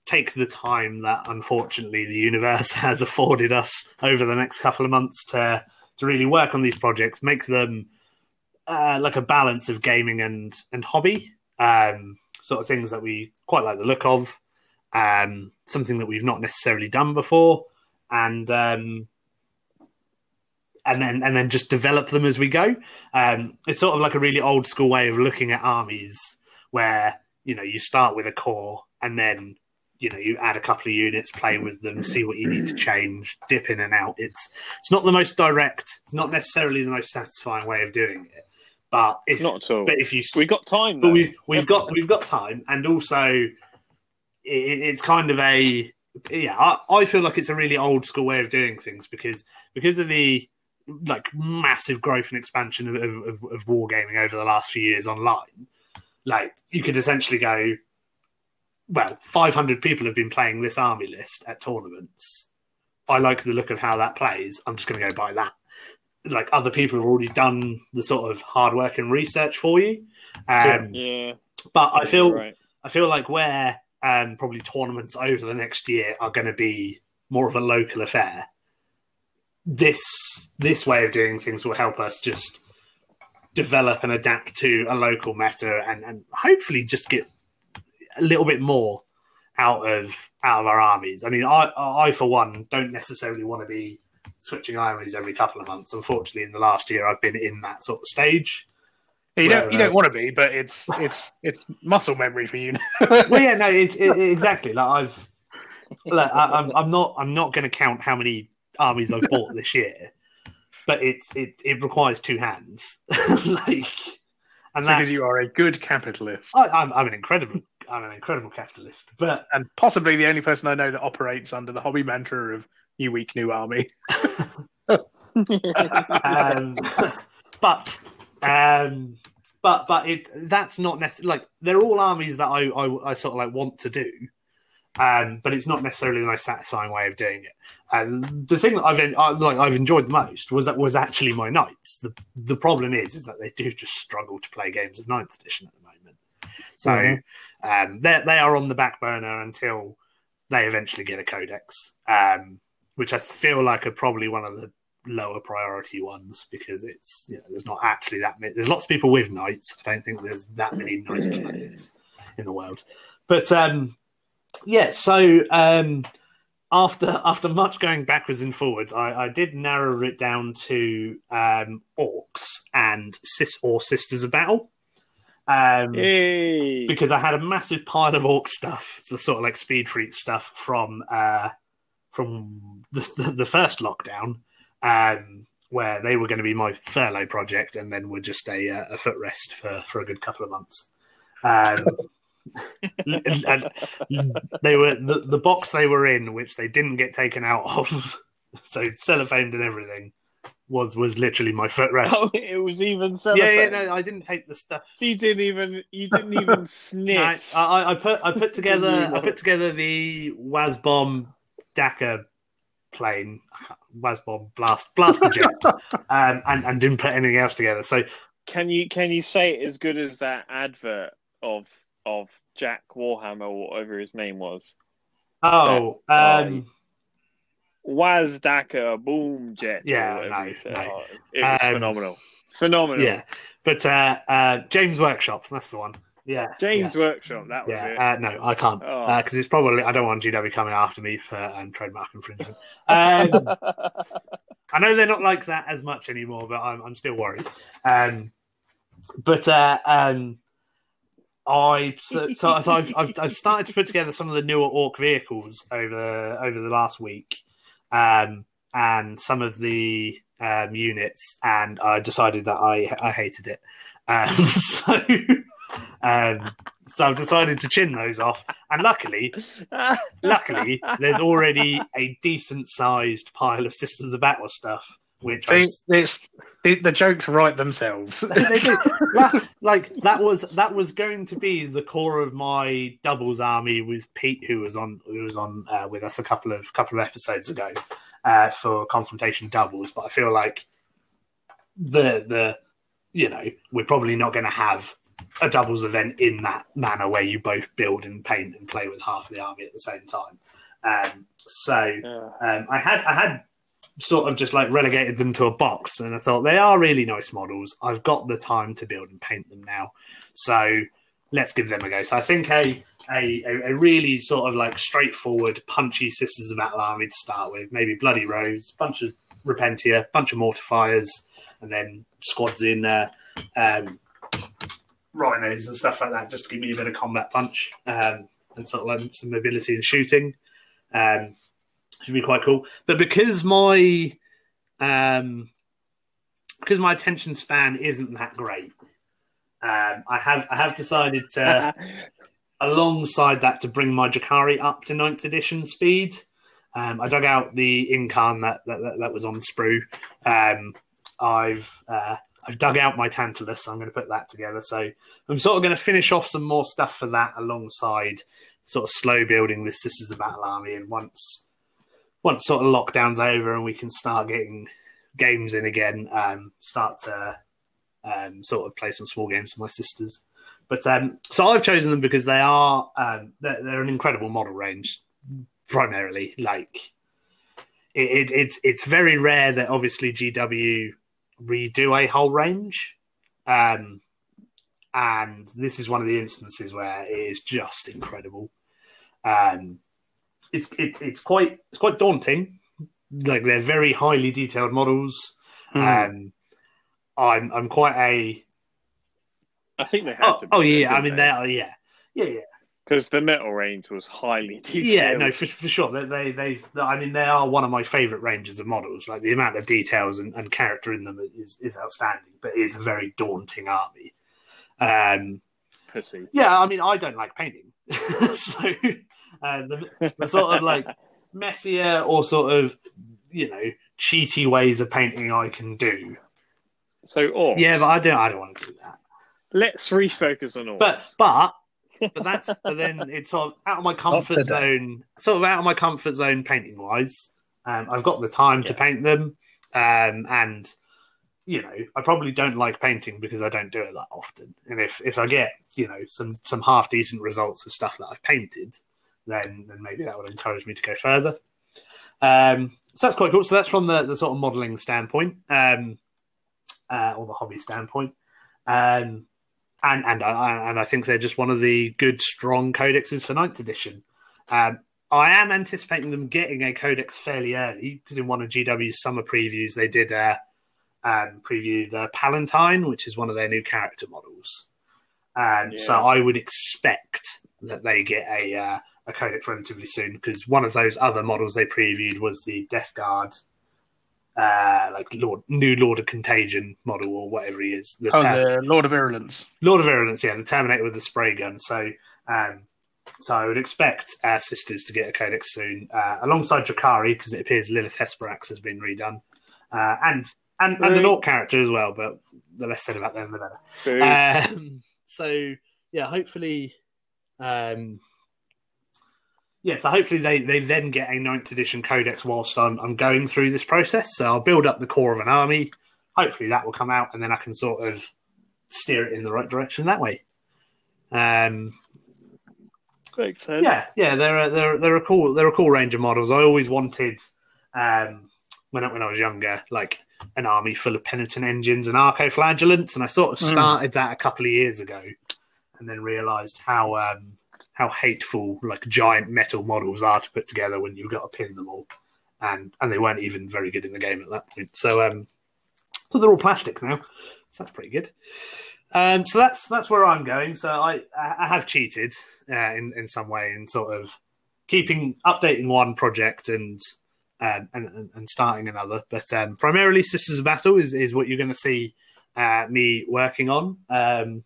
take the time that unfortunately the universe has afforded us over the next couple of months to to really work on these projects, make them uh, like a balance of gaming and and hobby, um, sort of things that we quite like the look of, um, something that we've not necessarily done before, and um, and then and then just develop them as we go. Um, it's sort of like a really old school way of looking at armies, where you know you start with a core and then you know you add a couple of units, play with them, see what you need to change, dip in and out. It's it's not the most direct, it's not necessarily the most satisfying way of doing it, but if Not at all. but if you We got time. but we we've got we've got time, and also it, it's kind of a yeah. I, I feel like it's a really old school way of doing things because because of the like massive growth and expansion of, of, of, of wargaming over the last few years online. Like you could essentially go, well, 500 people have been playing this army list at tournaments. I like the look of how that plays. I'm just going to go buy that. like other people have already done the sort of hard work and research for you. Um, Yeah, but I feel right. I feel like where um, probably tournaments over the next year are going to be more of a local affair. This this way of doing things will help us just develop and adapt to a local meta, and, and hopefully just get a little bit more out of out of our armies. I mean, I I for one don't necessarily want to be switching armies every couple of months. Unfortunately, in the last year, I've been in that sort of stage. You don't you uh, don't want to be, but it's it's it's muscle memory for you. well, yeah, no, it's it, exactly like I've. Like, I, I'm, I'm not. I'm not going to count how many armies I've bought this year, but it's it. It requires two hands, like, and that's. because you are a good capitalist I, I'm, I'm an incredible. I'm an incredible capitalist, but and possibly the only person I know that operates under the hobby mantra of "New week, new army." um, but um, but but it that's not necessarily like they're all armies that I, I I sort of like want to do. Um, but it's not necessarily the most satisfying way of doing it. Uh, the thing that I've I, like I've enjoyed the most was that was actually my knights. The the problem is is that they do just struggle to play games of ninth edition at the moment. So Mhm. um, they they are on the back burner until they eventually get a codex, um, which I feel like are probably one of the lower priority ones because it's you know there's not actually that many. There's lots of people with knights. I don't think there's that many knight players in the world. But um, yeah, so um, after after much going backwards and forwards, I, I did narrow it down to um, orcs and sis or sisters of battle. Um, because I had a massive pile of orc stuff, the sort of like speed freak stuff from uh, from the, the, the first lockdown, um, where they were going to be my furlough project, and then were just a, uh, a footrest for for a good couple of months. Um, they were the, the box they were in, which they didn't get taken out of, so cellophaned and everything, was was literally my footrest. Oh, it was even yeah, cellophane. yeah, no, I didn't take the stuff. So you didn't even you didn't even No, sniff. I, I put I put together I put together the Wazbom Dakar plane, Wazbom blast blaster jet, um, and and didn't put anything else together. So Can you can you say it as good as that advert of of Jack Warhammer or whatever his name was? oh, Yeah. um, Waz Daka Boom Jet. Yeah, no, no. Oh, it was Um, phenomenal. Phenomenal. yeah, but uh, uh, James Workshop, that's the one. Yeah, James yes. Workshop, that was Yeah, it. uh, no, I can't Oh. because it's probably I don't want GW coming after me for um, trademark infringement. Um, I know they're not like that as much anymore, but I'm, I'm still worried. Um, but uh, um, I so, so, I've, I've I've started to put together some of the newer Orc vehicles over over the last week, um, and some of the um, units, and I decided that I I hated it. Um, so. Um, so I've decided to chin those off, and luckily, luckily, there's already a decent sized pile of Sisters of Battle stuff, which See, I'm it's, the, the jokes write themselves. they like that was that was going to be the core of my doubles army with Pete, who was on who was on uh, with us a couple of couple of episodes ago uh, for confrontation doubles. But I feel like the the you know we're probably not going to have a doubles event in that manner where you both build and paint and play with half the army at the same time. Um, so Yeah. um, I had I had sort of just like relegated them to a box, and I thought they are really nice models. I've got the time to build and paint them now, so let's give them a go. So I think a a, a really sort of like straightforward, punchy Sisters of army to start with, maybe Bloody Rose, bunch of Repentia, bunch of Mortifiers, and then squads in uh, um, rhinos and stuff like that, just to give me a bit of combat punch um, and sort of like some mobility and shooting. Um, should be quite cool. But because my um, because my attention span isn't that great, um, I have I have decided to alongside that to bring my Drukhari up to ninth edition speed. Um, I dug out the incarn that that, that, that was on Sprue. Um, I've uh, I've dug out my Tantalus. I'm going to put that together. So I'm sort of going to finish off some more stuff for that alongside sort of slow building this Sisters of Battle army. And once once sort of lockdown's over and we can start getting games in again. Um, start to um, sort of play some small games with my sisters. But um, so I've chosen them because they are um, they're, they're an incredible model range, primarily. Like it, it, it's it's very rare that obviously GW redo a whole range, um, and this is one of the instances where it is just incredible. Um, it's it, it's quite it's quite daunting. Like they're very highly detailed models. Mm. Um, I'm I'm quite a I think they had oh, to. Be, oh yeah I mean they are yeah yeah yeah because the metal range was highly detailed. yeah no for, for sure they they they've I mean they are one of my favorite ranges of models like the amount of details and, and character in them is is outstanding but it is a very daunting army um pussy. yeah I mean I don't like painting so uh, the, the sort of like messier or sort of you know cheaty ways of painting I can do. So, orcs. yeah but I don't I don't want to do that. Let's refocus on orcs. but but but that's but then it's sort of out of my comfort zone sort of out of my comfort zone painting wise um, i've got the time to paint them um, and you know i probably don't like painting because i don't do it that often. And if if i get you know some some half decent results of stuff that i've painted then then maybe that would encourage me to go further um, so that's quite cool so that's from the, the sort of modeling standpoint um, uh, or the hobby standpoint um, and and I and I think they're just one of the good strong codexes for ninth edition. Um, I am anticipating them getting a codex fairly early because in one of GW's summer previews they did uh, um, preview the Palatine, which is one of their new character models. Um, So I would expect that they get a uh, a codex relatively soon because one of those other models they previewed was the Death Guard. Uh, like Lord, new Lord of Contagion model or whatever he is. The Oh, Ter- the Lord of Virulence. Lord of Virulence, yeah, the Terminator with the spray gun. So, um, so I would expect our sisters to get a codex soon, uh, alongside Drukhari, because it appears Lelith Hesperax has been redone, uh, and and and an orc character as well. But the less said about them, the better. Um, so yeah, hopefully, um, yeah, so hopefully they, they then get a ninth edition codex whilst I'm I'm going through this process. So I'll build up the core of an army. Hopefully that will come out, and then I can sort of steer it in the right direction that way. Um, Makes sense. yeah, yeah, they're a, they're they're a cool they're a cool range of models. I always wanted um, when I, when I was younger, like an army full of penitent engines and arco-flagellants, and I sort of Mm. started that a couple of years ago, and then realised how um, how hateful like giant metal models are to put together when you've got to pin them all, and and they weren't even very good in the game at that point. So um, so they're all plastic now, so that's pretty good. Um, so that's that's where I'm going. So I I have cheated uh, in in some way in sort of keeping updating one project and um, and, and starting another. But um, primarily, Sisters of Battle is is what you're going to see uh, me working on um,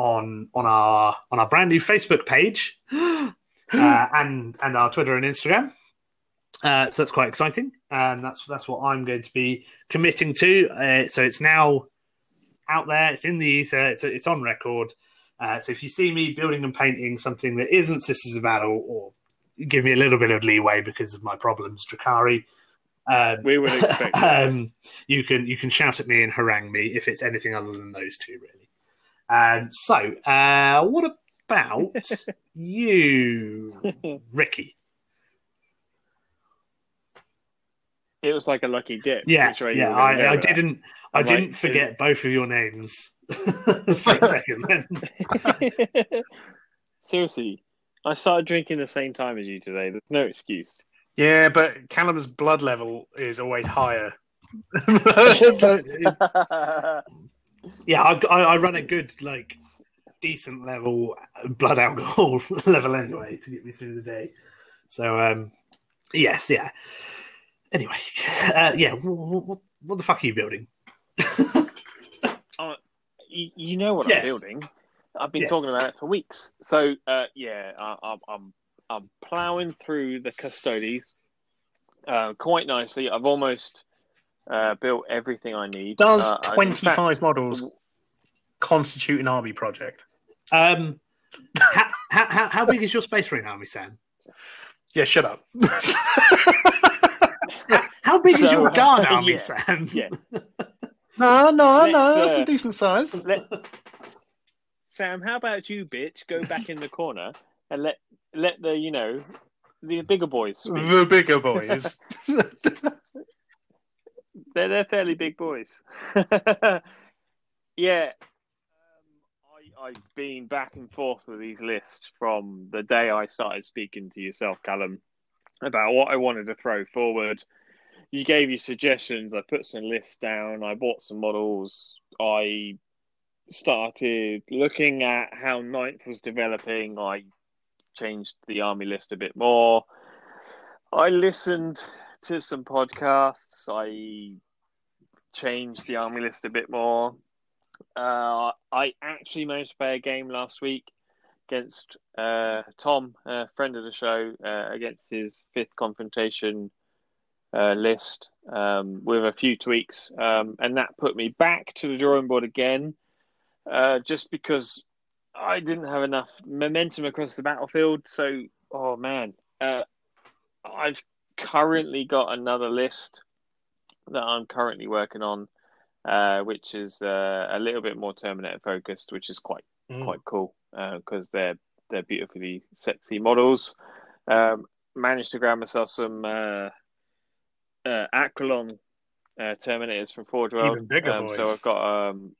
on on our on our brand new Facebook page uh, and and our Twitter and Instagram. Uh, so that's quite exciting, and that's that's what I'm going to be committing to. Uh, so it's now out there. It's in the ether. It's, it's on record. Uh, so if you see me building and painting something that isn't Sisters of Battle, or give me a little bit of leeway because of my problems, Drukhari, um, We would expect um, you can you can shout at me and harangue me if it's anything other than those two, really. Um, so, uh, what about you, Ricky? It was like a lucky dip. Yeah, which way yeah. were gonna go I, I didn't. I I'm didn't like, forget both of your names for a second. Then Seriously, I started drinking the same time as you today. There's no excuse. Yeah, but Callum's blood level is always higher. Yeah, I, I, I run a good like decent level blood alcohol level anyway to get me through the day. So um, yes, yeah. Anyway, uh, yeah. What, what, what the fuck are you building? you, you know what Yes. I'm building. I've been Yes. talking about it for weeks. So uh, yeah, I, I'm I'm I'm ploughing through the custodes uh, quite nicely. I've almost uh, built everything I need. Does Uh, 25 fact- models constitute an army project? Um, how, how, how, how big is your space marine army, Sam? Yeah, shut up. How, How big is So, your uh, guard army, yeah, Sam? yeah. No, no, Let's, no. That's uh, a decent size. Let, Sam, how about you, bitch? Go back in the corner and let let the you know the bigger boys speak. The bigger boys. They're they're fairly big boys. yeah, um, I I've been back and forth with these lists from the day I started speaking to yourself, Callum, about what I wanted to throw forward. You gave your suggestions. I put some lists down. I bought some models. I started looking at how Ninth was developing. I changed the army list a bit more. I listened to some podcasts. I changed the army list a bit more. Uh, I actually managed to play a game last week against uh, Tom, a friend of the show, uh, against his fifth confrontation uh, list um, with a few tweaks, um, and that put me back to the drawing board again, uh, just because I didn't have enough momentum across the battlefield. So, oh man, uh, I've currently got another list that I'm currently working on, uh, which is uh, a little bit more Terminator focused, which is quite Mm. quite cool because they're they're beautifully sexy models. Um, managed to grab myself some uh, uh, Aquilon uh, Terminators from Forge World. Even bigger um, So. I've got um,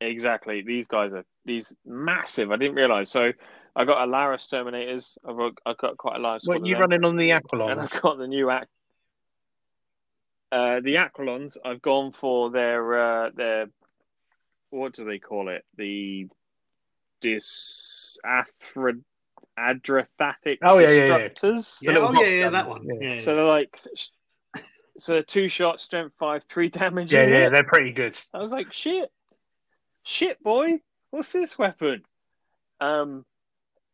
exactly these guys are these massive. I didn't realize. So I got Allarus Terminators. I've got, I've got quite a large. What you running on the And I've got the new Aqu. Uh, the Aquilons. I've gone for their uh, their what do they call it? The dysaphrid adrathatic Oh, yeah, yeah, yeah. disruptors. Yeah, little oh yeah, yeah, gun. that one. Yeah. Yeah. So they're like, so two shot, strength five, three damage. Yeah, yeah, it. they're pretty good. I was like, shit, shit, boy, what's this weapon? Um,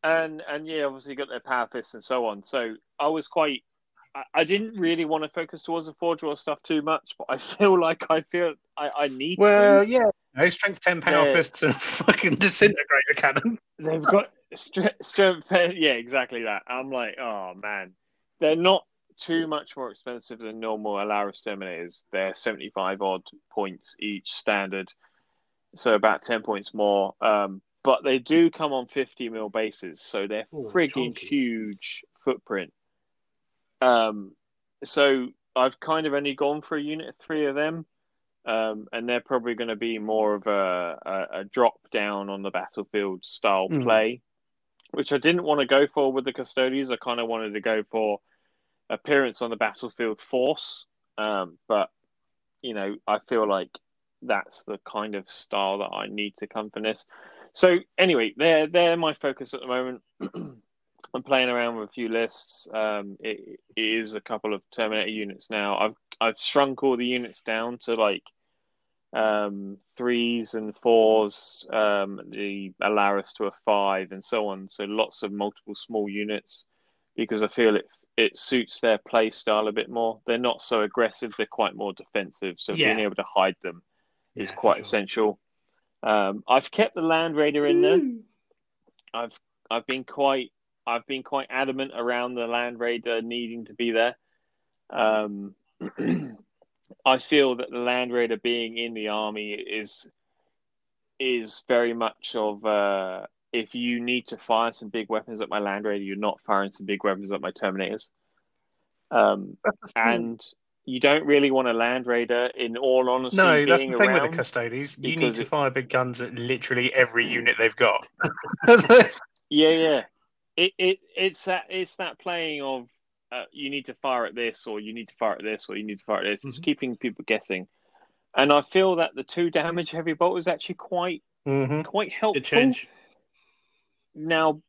and and yeah, obviously got their power fists and so on. So I was quite. I, I didn't really want to focus towards the Forge World stuff too much, but I feel like I feel I, I need Well, to. yeah. No, strength 10 power Yeah. fists and fucking disintegrator cannon. They've got strength, strength. Yeah, exactly that. I'm like, oh man, they're not too much more expensive than normal Allarus Terminators. They're 75 odd points each standard, so about 10 points more. Um, but they do come on 50 mil bases, so they're Oh, frigging chunky. huge footprint. Um, so I've kind of only gone for a unit of three of them. Um, and they're probably going to be more of a, a, a drop down on the battlefield style Mm. play, which I didn't want to go for with the custodians. I kind of wanted to go for appearance on the battlefield force. Um, but, you know, I feel like that's the kind of style that I need to come from this. So, anyway, they're, they're my focus at the moment. I'm playing around with a few lists. Um, it, it is a couple of Terminator units now. I've I've shrunk all the units down to like um, threes and fours, um, the Allarus to a five, and so on. So lots of multiple small units because I feel it it suits their play style a bit more. They're not so aggressive; they're quite more defensive. So Yeah. being able to hide them is Yeah, quite sure. essential. Um, I've kept the Land Raider in there. I've I've been quite I've been quite adamant around the Land Raider needing to be there. Um, I feel that the Land Raider being in the army is is very much of uh, if you need to fire some big weapons at my Land Raider, you're not firing some big weapons at my Terminators. Um, and you don't really want a Land Raider, in all honesty. No, that's being the thing with the custodes. You need to it- fire big guns at literally every unit they've got. Yeah, yeah. It it it's that it's that playing of uh, you need to fire at this or you need to fire at this or you need to fire at this. It's Mhm. keeping people guessing, and I feel that the two damage heavy bolt is actually quite hmm quite helpful. Good change. Now,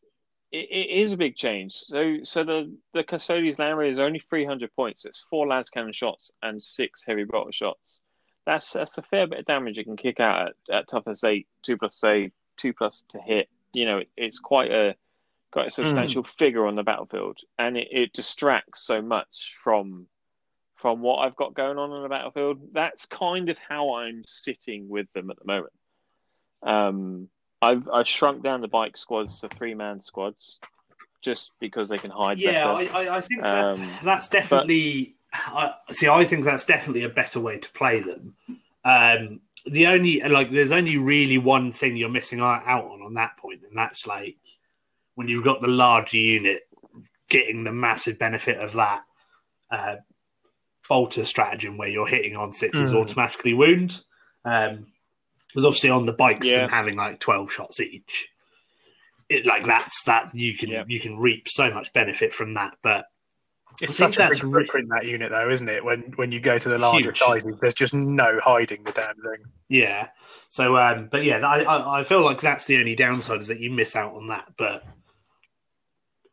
it, it is a big change. So so the the Custodian's Land is only three hundred points. It's four las cannon shots and six heavy bolter shots. That's that's a fair bit of damage you can kick out at, at toughness eight, two plus save, two plus to hit. You know, it, it's quite a quite a substantial figure on the battlefield, and it, it distracts so much from from what I've got going on on the battlefield. That's kind of how I'm sitting with them at the moment. Um, I've I've shrunk down the bike squads to three man squads, just because they can hide Yeah, better. I, I, I think that's Um, that's definitely I, see, I think that's definitely a better way to play them. Um, the only like, there's only really one thing you're missing out on on that point, and that's like when you've got the larger unit getting the massive benefit of that uh, bolter stratagem where you're hitting on sixes Mm. automatically wound. Um, because obviously on the bikes Yeah. them having like twelve shots each, it like that's that you can Yeah. you can reap so much benefit from that. But It's such a that's big re- footprint that unit, though, isn't it? When when you go to the larger Huge. sizes, there's just no hiding the damn thing. Yeah. So, um, but yeah, I, I, feel like that's the only downside is that you miss out on that. But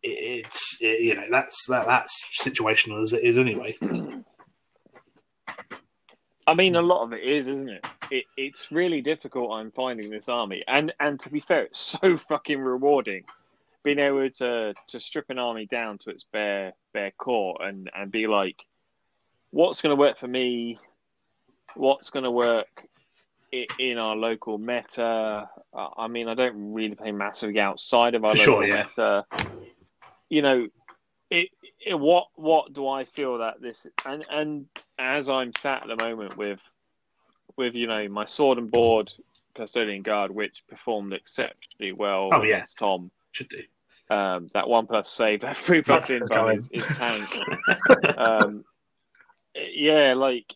it's it, you know that's that that's situational as it is anyway. I mean, a lot of it is, isn't it? it? It's really difficult. I'm finding this army, and and to be fair, it's so fucking rewarding being able to to strip an army down to its bare bare core and and be like, what's going to work for me? What's going to work in our local meta? I mean, I don't really play massively outside of our For local sure, yeah. meta. You know, it, it, what what do I feel that this and and as I'm sat at the moment with with you know my sword and board custodian guard, which performed exceptionally well Oh, yeah. Tom. Should do. Um, that one plus save, that three plus going. is, is tank. um, yeah, like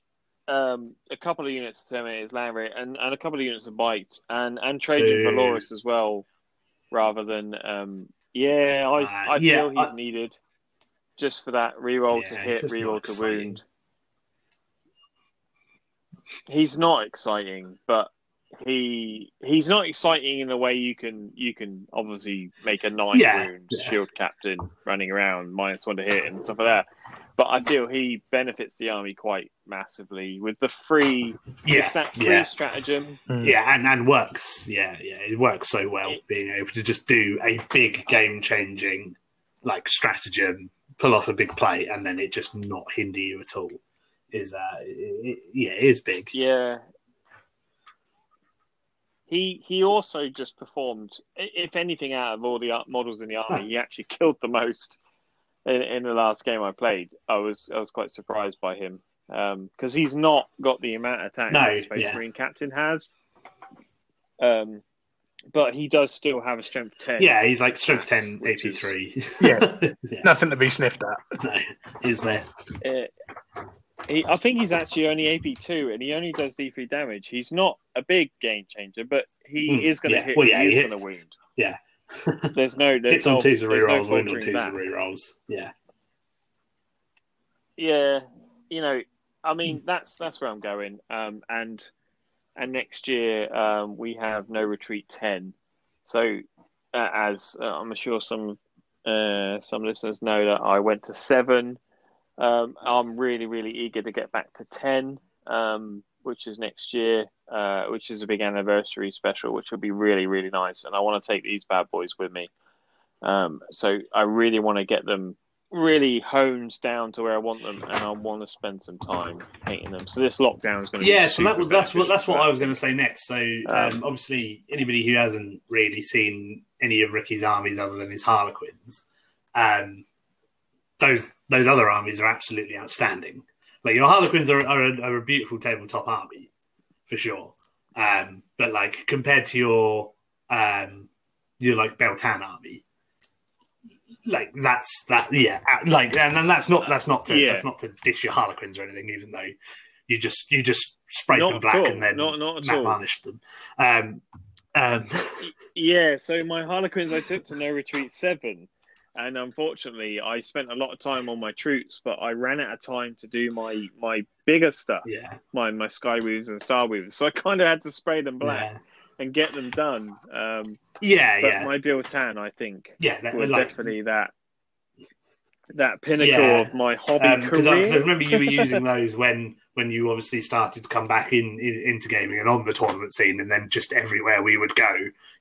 um, a couple of units of Terminators, land rate, and, and a couple of units of bikes, and and Trajann. Valoris as well, rather than um, yeah, I Uh, I yeah, feel he's I- needed just for that reroll to hit, reroll to wound. He's not exciting, but he he's not exciting in the way you can you can obviously make a nine Yeah, wound yeah. shield captain running around minus one to hit and stuff like that. But I feel he benefits the army quite massively with the free Yeah, it's that free yeah, stratagem. yeah, and and works. Yeah, yeah, it works so well being able to just do a big game changing like stratagem, pull off a big play, and then it just not hinder you at all. Is uh, it, it- yeah, it is big. Yeah. He he also just performed. If anything, out of all the models in the army, he actually killed the most in, in the last game I played. I was I was quite surprised by him because he's not got the amount of attack No, that Space yeah. Marine Captain has. Um, but he does still have a strength ten. Yeah, he's like strength ten, Which AP is- three. Yeah. yeah. Nothing to be sniffed at. No, is there? Uh, he, I think he's actually only AP two, and he only does D three damage. He's not a big game changer, but he Hmm, is going to yeah. hit. Well, yeah, he he is going to wound. Yeah. There's no. There's Hits on no, twos and there's no rerolls, win on twos back. and rerolls. Yeah. Yeah, you know, I mean that's that's where I'm going. Um, and and next year um, we have no retreat ten. So uh, as uh, I'm sure some uh, some listeners know that I went to seven. Um, I'm really really eager to get back to ten, um, which is next year, uh, which is a big anniversary special, which will be really really nice. And I want to take these bad boys with me. Um, so I really want to get them really honed down to where I want them, and I want to spend some time painting them. So this lockdown is going to Yeah, be so that was that's what that's what. I was going to say next. So um, Um, obviously, anybody who hasn't really seen any of Ricky's armies other than his Harlequins, um, those those other armies are absolutely outstanding. Like your Harlequins are are a, are a beautiful tabletop army for sure, um, but like compared to your um, your like Biel-Tan army. Like that's that yeah uh, like and, and that's not that's not to Yeah. that's not to dish your Harlequins or anything even though you just you just sprayed Not them black and then Not- not at matte all. varnished them. Um, um, Yeah, so my Harlequins I took to No Retreat 7. And unfortunately, I spent a lot of time on my troops, but I ran out of time to do my, my bigger stuff, yeah, my my Skyweavers and Starweavers. So I kind of had to spray them black yeah, and get them done. Um, yeah, but yeah, my Biel-Tan, I think, yeah. That, was like, definitely that that pinnacle Yeah. of my hobby because I, 'cause I career. remember you were using those when when you obviously started to come back in, in into gaming and on the tournament scene, and then just everywhere we would go,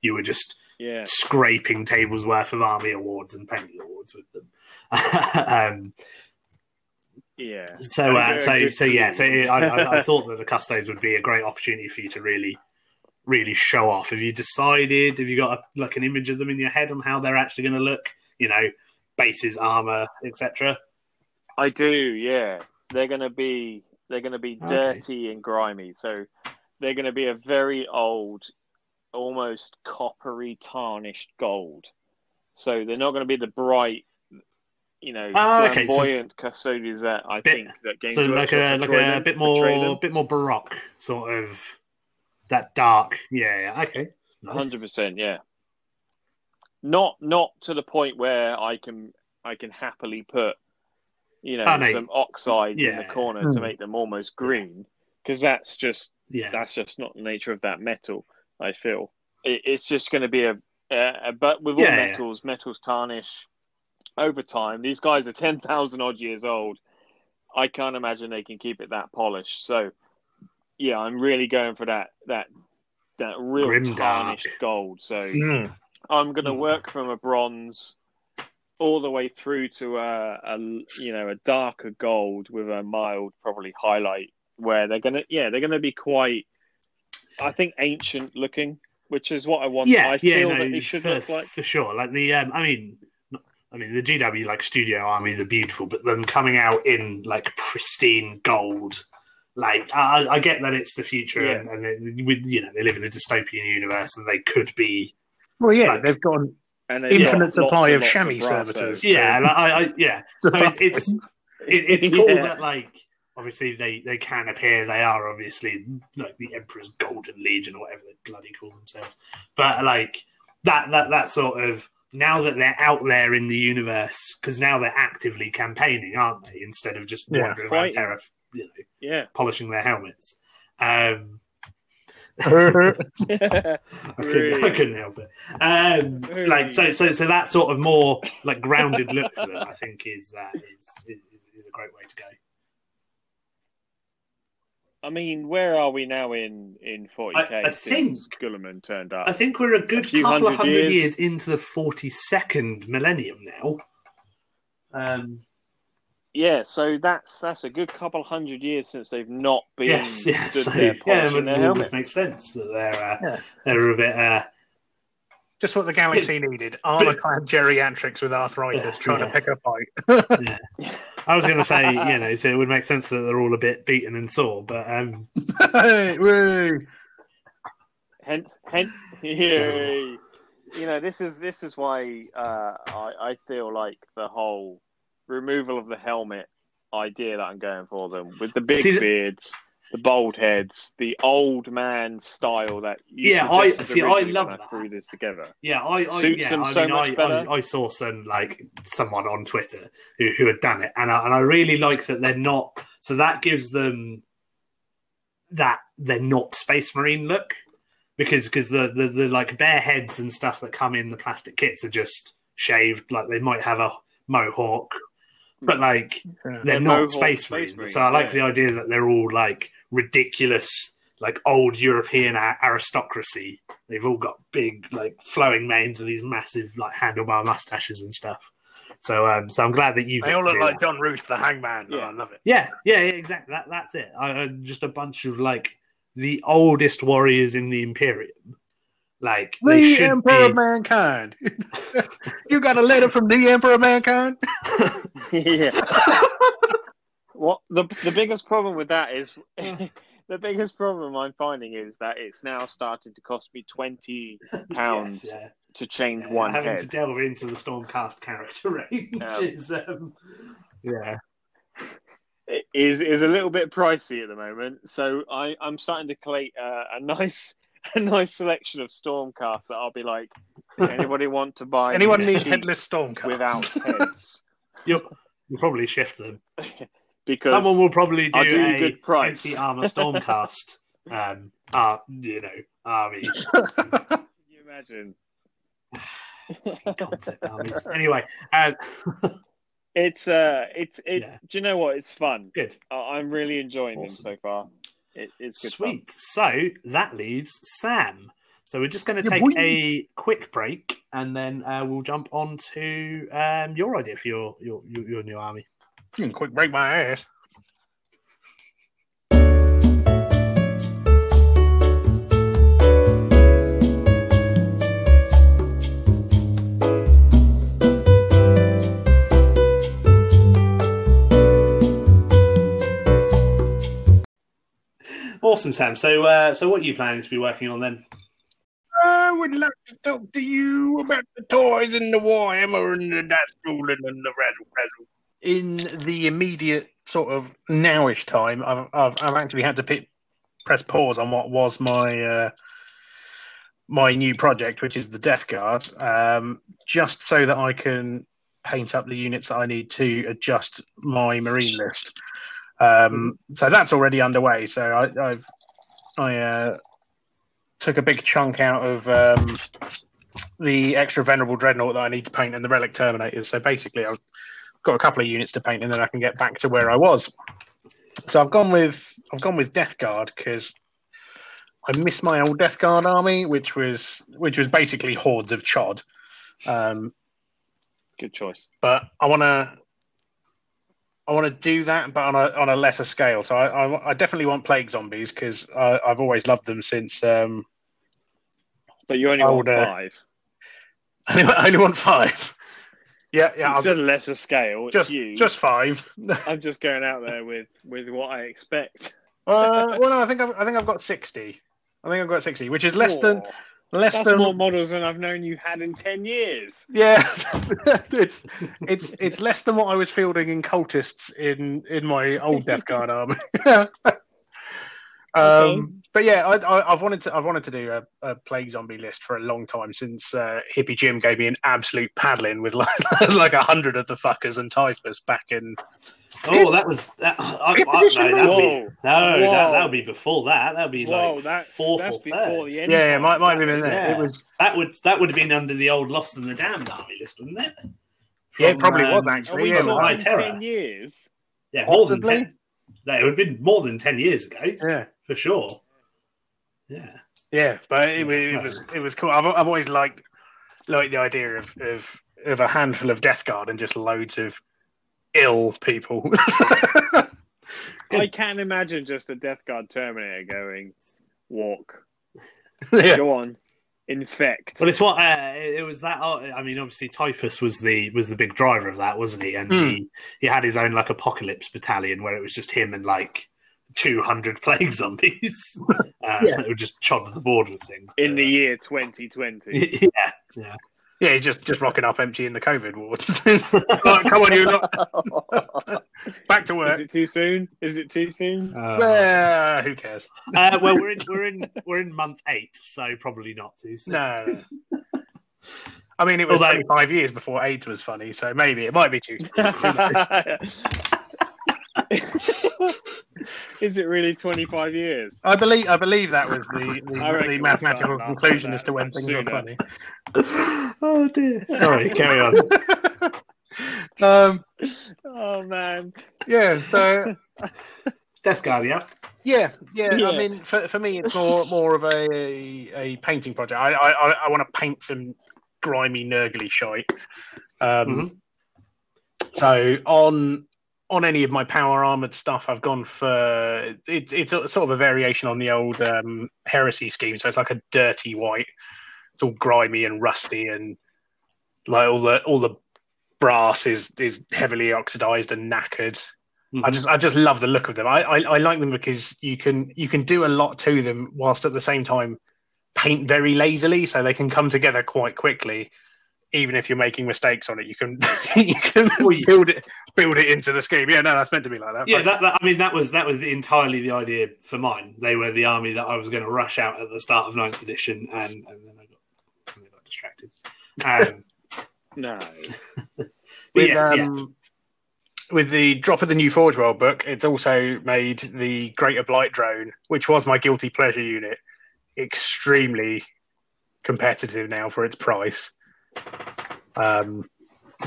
you were just yeah, scraping tables worth of army awards and penny awards with them. um, yeah. so, uh, so, so yeah. So. I, I, I thought that the custodes would be a great opportunity for you to really, really show off. Have you decided? Have you got a, like an image of them in your head on how they're actually going to look? You know, bases, armor, etc. I do, yeah. they're going to be they're going to be Okay. dirty and grimy. So they're going to be a very old, almost coppery tarnished gold. So they're not going to be the bright, you know, Ah, okay, so- flamboyant custodians that I Bit- think that Games So like a like a bit more bit more baroque sort of that dark. Yeah, yeah. Okay. Nice. Hundred percent, yeah. Not not to the point where I can I can happily put, you know, Oh, some oxide in the Yeah. corner to Hmm. make them almost green, because that's just Yeah. that's just not the nature of that metal. I feel it, it's just going to be a, a, a but with all Yeah, yeah. metals, metals tarnish over time. These guys are ten thousand odd years old. I can't imagine they can keep it that polished. So, yeah, I'm really going for that that that real Grimdark. tarnished gold. So Mm. I'm going to Mm. work from a bronze all the way through to a, a you know a darker gold with a mild probably highlight where they're gonna yeah they're gonna be quite I think ancient looking, which is what I want. yeah, I yeah, no, that they should for, look like. for sure. Like the, um, I mean, I mean the GW like studio armies are beautiful, but them coming out in like pristine gold, like I, I get that it's the future, Yeah. and, and they, with you know they live in a dystopian universe, and they could be, Well, yeah, Like- they've got an And Infinite supply of lots chamois brasso. servitors. yeah, like, I, I, yeah. to No, it's- it's- It, it's cool Yeah. that like obviously they they can appear. They are obviously like the Emperor's Golden Legion or whatever they bloody call themselves. But like that that that sort of now that they're out there in the universe because now they're actively campaigning, aren't they? Instead of just Yeah. wandering around Fighting. Terra, you know, yeah. polishing their helmets. Um, yeah. I couldn't, I couldn't help it. Um, like so, so, so that sort of more like grounded look for them, I think, is uh, is, is is a great way to go. I mean, where are we now in in 40k I- I since think- Guilliman turned up? I think we're a good A couple of hundred years. years. into the forty second millennium now. Um, Yeah, so that's that's a good couple hundred years since they've not been yes, yeah, stood so, there yeah, polishing it their would, helmets. would make sense that they're uh, Yeah. they're a bit. Uh, Just what the galaxy needed. Armor clad geriatrics with arthritis Yeah, trying yeah. to pick a fight. I was going to say, you know, so it would make sense that they're all a bit beaten and sore, but um, Hey, woo. Hence, hence, you know, this is this is why uh, I I feel like the whole removal of the helmet idea that I'm going for them with the big See, beards, the bald heads, the old man style that you Yeah, I- see, I love that. threw this together. Yeah, I, I Suits yeah, them I so mean, much I, better. I, I saw some like someone on Twitter who, who had done it, and I, and I really like that they're not. So that gives them that they're not Space Marine look because because the, the the like bare heads and stuff that come in the plastic kits are just shaved. Like they might have a mohawk, but like Yeah. they're They're not mohawk Space Space Marines. Marines, so I like yeah. the idea that they're all like ridiculous, like old European aristocracy. They've all got big, like flowing manes and these massive, like handlebar mustaches and stuff. So, um, so I'm glad that you. They all look like that. John Root, the hangman. Oh, Yeah. I love it. Yeah, yeah, yeah, exactly. That, that's it. I, uh, just a bunch of like the oldest warriors in the Imperium. Like The Emperor be. of Mankind. you got a letter from the Emperor of Mankind? yeah. what the the biggest problem with that is the biggest problem I'm finding is that it's now started to cost me twenty pounds Yes, yeah. to change Yeah, one having head. to delve into the Stormcast character range Um, is um, yeah. It is is a little bit pricey at the moment, so I I'm starting to collate uh, a nice a nice selection of Stormcast that I'll be like, anybody want to buy? Anyone these need headless Stormcast? without heads? You'll, you'll probably shift them. because Someone will probably do, I'll do a good price. empty armor stormcast. um, uh, you know, army can you imagine? concept armies. Anyway, um, It's uh, it's it. Yeah. Do you know what? It's fun. good, I- I'm really enjoying them so far. It, it's good fun. sweet. So that leaves Sam. So we're just going to Yeah, take boy. a quick break, and then uh, we'll jump on to um, your idea for your your your, your new army. You can quick break my ass. Awesome, Sam. So, uh, so what are you planning to be working on then? I would like to talk to you about the toys and the Warhammer and the Dice Rolling and the Razzle Razzle. In the immediate sort of nowish time, I've, I've, I've actually had to pick, press pause on what was my uh, my new project, which is the Death Guard, um, just so that I can paint up the units that I need to adjust my Marine list. Um, so that's already underway. So I, I've I uh, took a big chunk out of um, the extra venerable dreadnought that I need to paint and the relic terminators. So basically, I've got a couple of units to paint, and then I can get back to where I was. So I've gone with I've gone with Death Guard because I miss my old Death Guard army, which was which was basically hordes of chod. Um, Good choice. but I want to I want to do that, but on a on a lesser scale. So I I, I definitely want plague zombies because I've always loved them since. Um, But you only want five. I only, I only want five. Yeah, yeah. I'll, Instead of lesser scale, just you. just five. I'm just going out there with with what I expect. uh, well, no, I think I've, I think I've got sixty. I think I've got sixty, which is less than Whoa, less That's than more models than I've known you had in ten years. Yeah, it's it's it's less than what I was fielding in cultists in in my old Death Guard army. um, but yeah, I, I, I've wanted to I've wanted to do a, a plague zombie list for a long time since uh, Hippie Jim gave me an absolute paddling with like like a hundred of the fuckers and typhus back in. Oh, that was that. I, I, no, that'd be, no, that that would be before that. That'd be Whoa, like that, fourth that's or before third. the end. Yeah, yeah, times. might might have been there. Yeah. It was That would that would have been under the old Lost and the Damned army list, wouldn't it? yeah, it probably was um, Are actually. we Yeah, it was High Terror. ten years? Yeah, more than ten. No, it would have been more than ten years ago yeah. for sure. Yeah. Yeah, but it, it was it was cool. I've I've always liked like the idea of of of a handful of Death Guard and just loads of ill people. I can imagine just a Death Guard Terminator going, walk, yeah, go on, infect. Well, it's what uh, it was that. Uh, I mean, obviously, Typhus was the was the big driver of that, wasn't he? And Hmm. he he had his own like apocalypse battalion where it was just him and like two hundred plague zombies uh, Yeah. that would just chod the board with things. in the So, year 2020. uh, yeah, yeah. Yeah, he's just just rocking up empty in the COVID wards. Like, come on, you lot, back to work. Is it too soon? Is it too soon? Uh, Uh, who cares? uh, well, we're in we're in we're in month eight, so probably not too soon. No. no. I mean, it was Although- five years before AIDS was funny, so maybe it might be too. Is it really 25 years? I believe I believe that was the the, the mathematical start conclusion as to when things were sooner. funny. oh dear. Sorry, carry on. um, Oh man. yeah, so Death Guard, yeah. Yeah, yeah. Yeah. I mean, for, for me, it's more more of a a painting project. I I, I want to paint some grimy, nurgly shite. Um, So on on any of my power armored stuff, I've gone for it, it's a, sort of a variation on the old um, heresy scheme. So it's like a dirty white. It's all grimy and rusty, and like all the all the brass is is heavily oxidized and knackered. I just I just love the look of them. I, I I like them because you can you can do a lot to them whilst at the same time paint very lazily, so they can come together quite quickly. Even if you're making mistakes on it, you can you can build it build it into the scheme. Yeah, no, that's meant to be like that. Yeah, that, that I mean that was that was entirely the idea for mine. They were the army that I was going to rush out at the start of ninth edition, and, and then I got, I got distracted. Um, No. with, yes, yeah. um, with the drop of the new Forge World book, it's also made the Greater Blight drone, which was my guilty pleasure unit, extremely competitive now for its price. Um,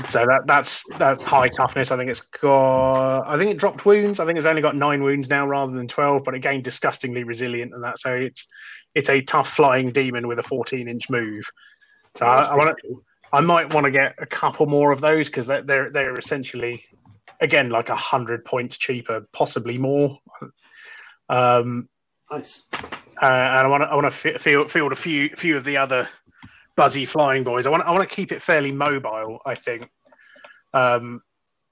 so that that's that's high toughness. I think it's got. I think it dropped wounds. I think it's only got nine wounds now rather than twelve, but again, disgustingly resilient and that. So it's it's a tough flying demon with a fourteen inch move. So I, That's I want to. cool. I might want to get a couple more of those because they're, they're they're essentially again like a hundred points cheaper, possibly more. Um, nice. uh, and I want to I want to field field a few few of the other buzzy flying boys. I want I want to keep it fairly mobile. I think. Um,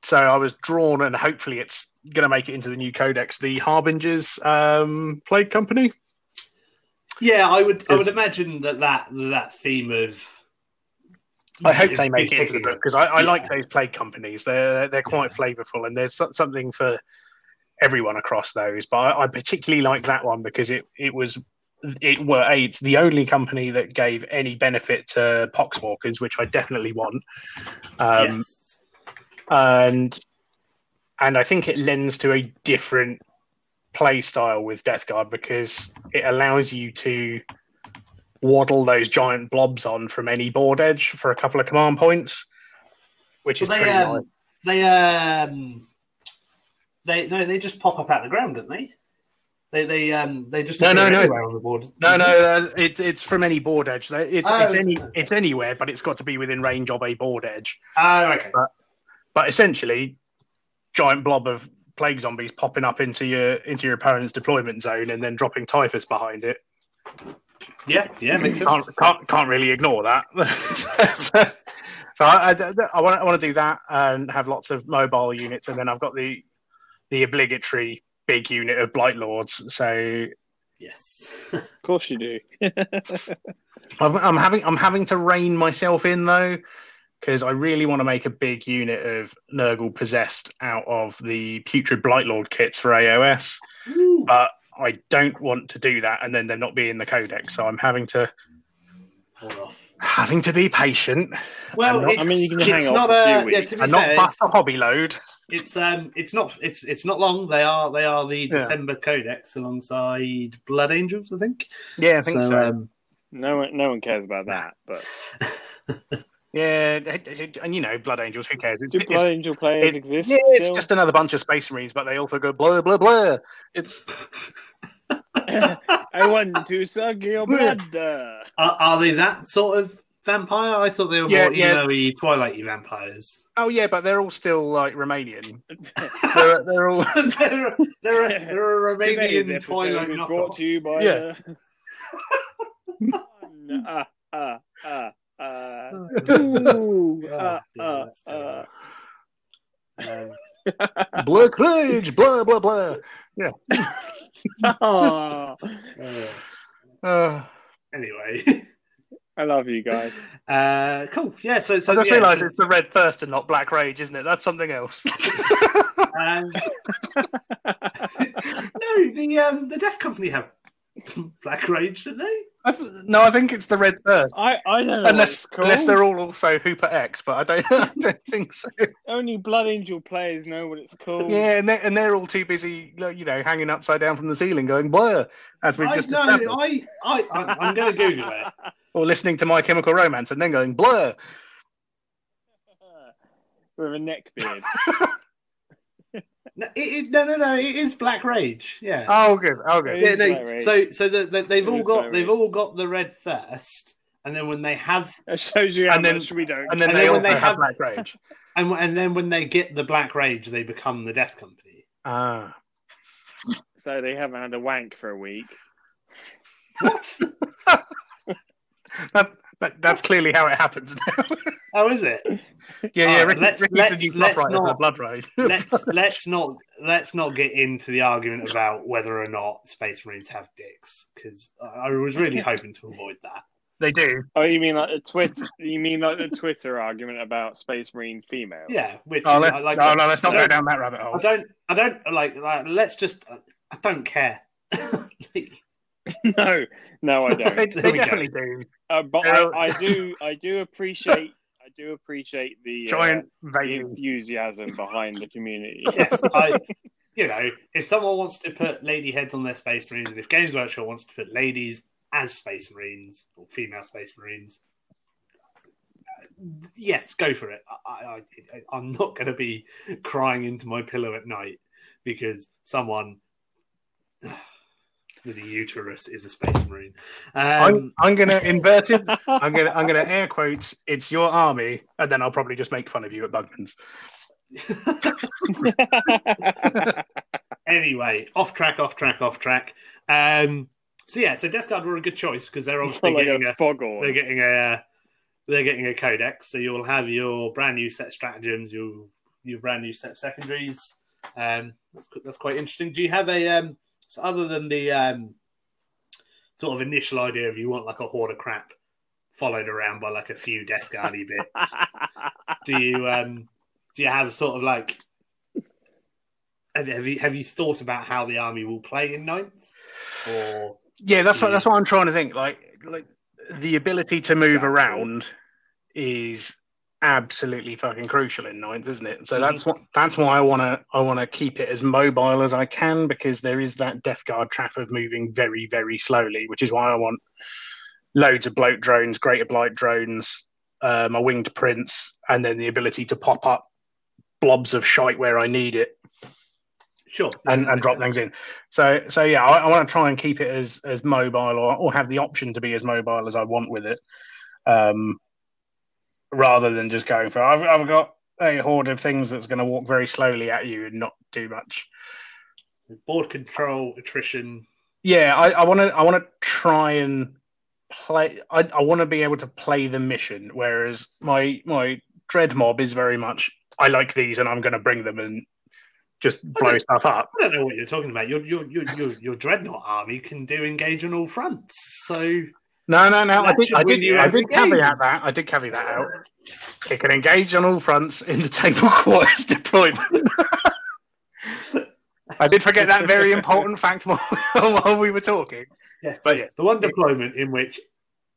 so I was drawn, and hopefully it's going to make it into the new codex. The Harbingers um, Plague Company. Yeah, I would. I would imagine that that that theme of. I hope they make it into the book because I, I Yeah. like those plague companies. They're they're quite flavourful, and there's something for everyone across those. But I, I particularly like that one because it it was it were it's the only company that gave any benefit to poxwalkers, which I definitely want. Um, yes. and and I think it lends to a different play style with Death Guard because it allows you to waddle those giant blobs on from any board edge for a couple of command points, which Well, is they pretty um, nice. they um, they no, they just pop up out of the ground, don't they? They they um they just No, no, no. anywhere on the board. No, no, uh, it's it's from any board edge. It's it's, Oh, it's any it's anywhere, but it's got to be within range of a board edge. Oh, okay. But essentially, giant blob of plague zombies popping up into your into your opponent's deployment zone and then dropping typhus behind it. Yeah, yeah, makes sense. can't, can't can't really ignore that. so so I, I, I want I want to do that and have lots of mobile units, and then I've got the the obligatory big unit of blight lords. So Yes. Of course you do. I'm, I'm having I'm having to rein myself in though. Because I really want to make a big unit of Nurgle possessed out of the putrid Blight Lord kits for AOS, Ooh. but I don't want to do that and then they're not be in the codex. So I'm having to Hold off. having to be patient Well, I'm not- it's, I mean, you can hang it's off not a a yeah. To be and not bust a hobby load. It's um, it's not it's it's not long. They are they are the Yeah. December Codex alongside Blood Angels, I think. Yeah, I think so. um, No one, no one cares about that. But Yeah, and you know, Blood Angels. Who cares? It's, do it's- Blood Angel players it- exist? yeah, it's still? just another bunch of Space Marines, but they also go blah blah blah. It's I want to suck your blood. uh. are, are they that sort of vampire? I thought they were Yeah, more yeah. emo-y, Twilighty vampires. oh yeah, but they're all still like Romanian. they're, they're all they're, a, they're, a, they're a Romanian Twilight is knockoff. brought to you by. Yeah. Uh, uh, uh, uh, uh. Oh, Ooh, Oh, uh, uh, uh. Um, Black Rage, blah blah blah. Oh, uh, Uh, anyway, I love you guys. uh, cool. Yeah. So, so I just yeah, realised so- it's the Red Thirst and not Black Rage, isn't it? That's something else. Um, no, the um, the Death Company have Black Rage, didn't they? I th- no, I think it's the Red Thirst. I, I don't know. Unless, unless they're all also Hooper X, but I don't, I don't think so. Only Blood Angel players know what it's called. Yeah, and they're, and they're all too busy, you know, hanging upside down from the ceiling, going blur, as we've I, just no, I, I, I, I'm going to Google it. or listening to My Chemical Romance and then going blur. With a neck beard. No, it, it, no, no, no. It is Black Rage. Yeah. Oh, good. Oh, good. Yeah, no, so so the, the, they've It all got they've all got the red thirst, and then when they have That shows you how And then- much we don't. And then And they then also they have have- Black Rage. and and then when they get the Black Rage, they become the Death Company. Ah. So they haven't had a wank for a week. What? That, that, that's clearly how it happens now. oh, is it? yeah, yeah. Ricky, let's- Ricky's let's- new let's Blood Rider for not- Blood Rage. Let's let's not let's not get into the argument about whether or not Space Marines have dicks because I was really hoping to avoid that. they do. Oh, you mean like the Twitter? You mean like the Twitter argument about Space Marine females? Yeah, which Oh, let's, I like. no, no, let's not go down that rabbit hole. I hole. don't. I don't like. like let's just. I don't care. like, no, no, I don't. they There we go. definitely do. Uh, but They're- I, I do, I do appreciate, I do appreciate the, uh, Giant the enthusiasm behind the community. yes, I. You know, if someone wants to put lady heads on their Space Marines, and if Games Workshop wants to put ladies as Space Marines or female Space Marines, yes, go for it. I, I, I, I'm not going to be crying into my pillow at night because someone with a uterus is a Space Marine. I'm, Um, I'm gonna invert it. I'm gonna I'm gonna air quotes. It's your army, and then I'll probably just make fun of you at Bugman's. anyway, off track, off track, off track. Um, so yeah, so Death Guard were a good choice because they're obviously like getting a a, they're getting a they're getting a codex. So you'll have your brand new set of stratagems. You'll your brand new set of secondaries. Um, that's that's quite interesting. Do you have a um, so other than the um, sort of initial idea of you want like a horde of crap followed around by like a few death guardy bits? do you um, do you have a sort of like have, have you have you thought about how the army will play in ninth or Yeah, that's what that's what I'm trying to think. Like, like the ability to move around is absolutely fucking crucial in ninth, isn't it? So Mhm. that's what that's why I want to I want to keep it as mobile as I can because there is that death guard trap of moving very very slowly, which is why I want loads of bloat drones, greater blight drones, um, a winged prince, and then the ability to pop up blobs of shite where I need it sure and, and drop things in. So so yeah, I, I want to try and keep it as as mobile or, or have the option to be as mobile as I want with it, um, rather than just going for I've I've got a horde of things that's going to walk very slowly at you and not do much. board control attrition? Yeah, I, want to I want to try and play. I, I want to be able to play the mission, whereas my my dread mob is very much I like these and I'm going to bring them and just blow stuff up. I don't know what you're talking about. Your your your your, your dreadnought army can do engage on all fronts. So No, no, no. I did, should I win did, you I did game. caveat that. I did caveat that out. It can engage on all fronts in the table quarters deployment. I did forget that very important fact while, while we were talking. yes, But yes. the one deployment in which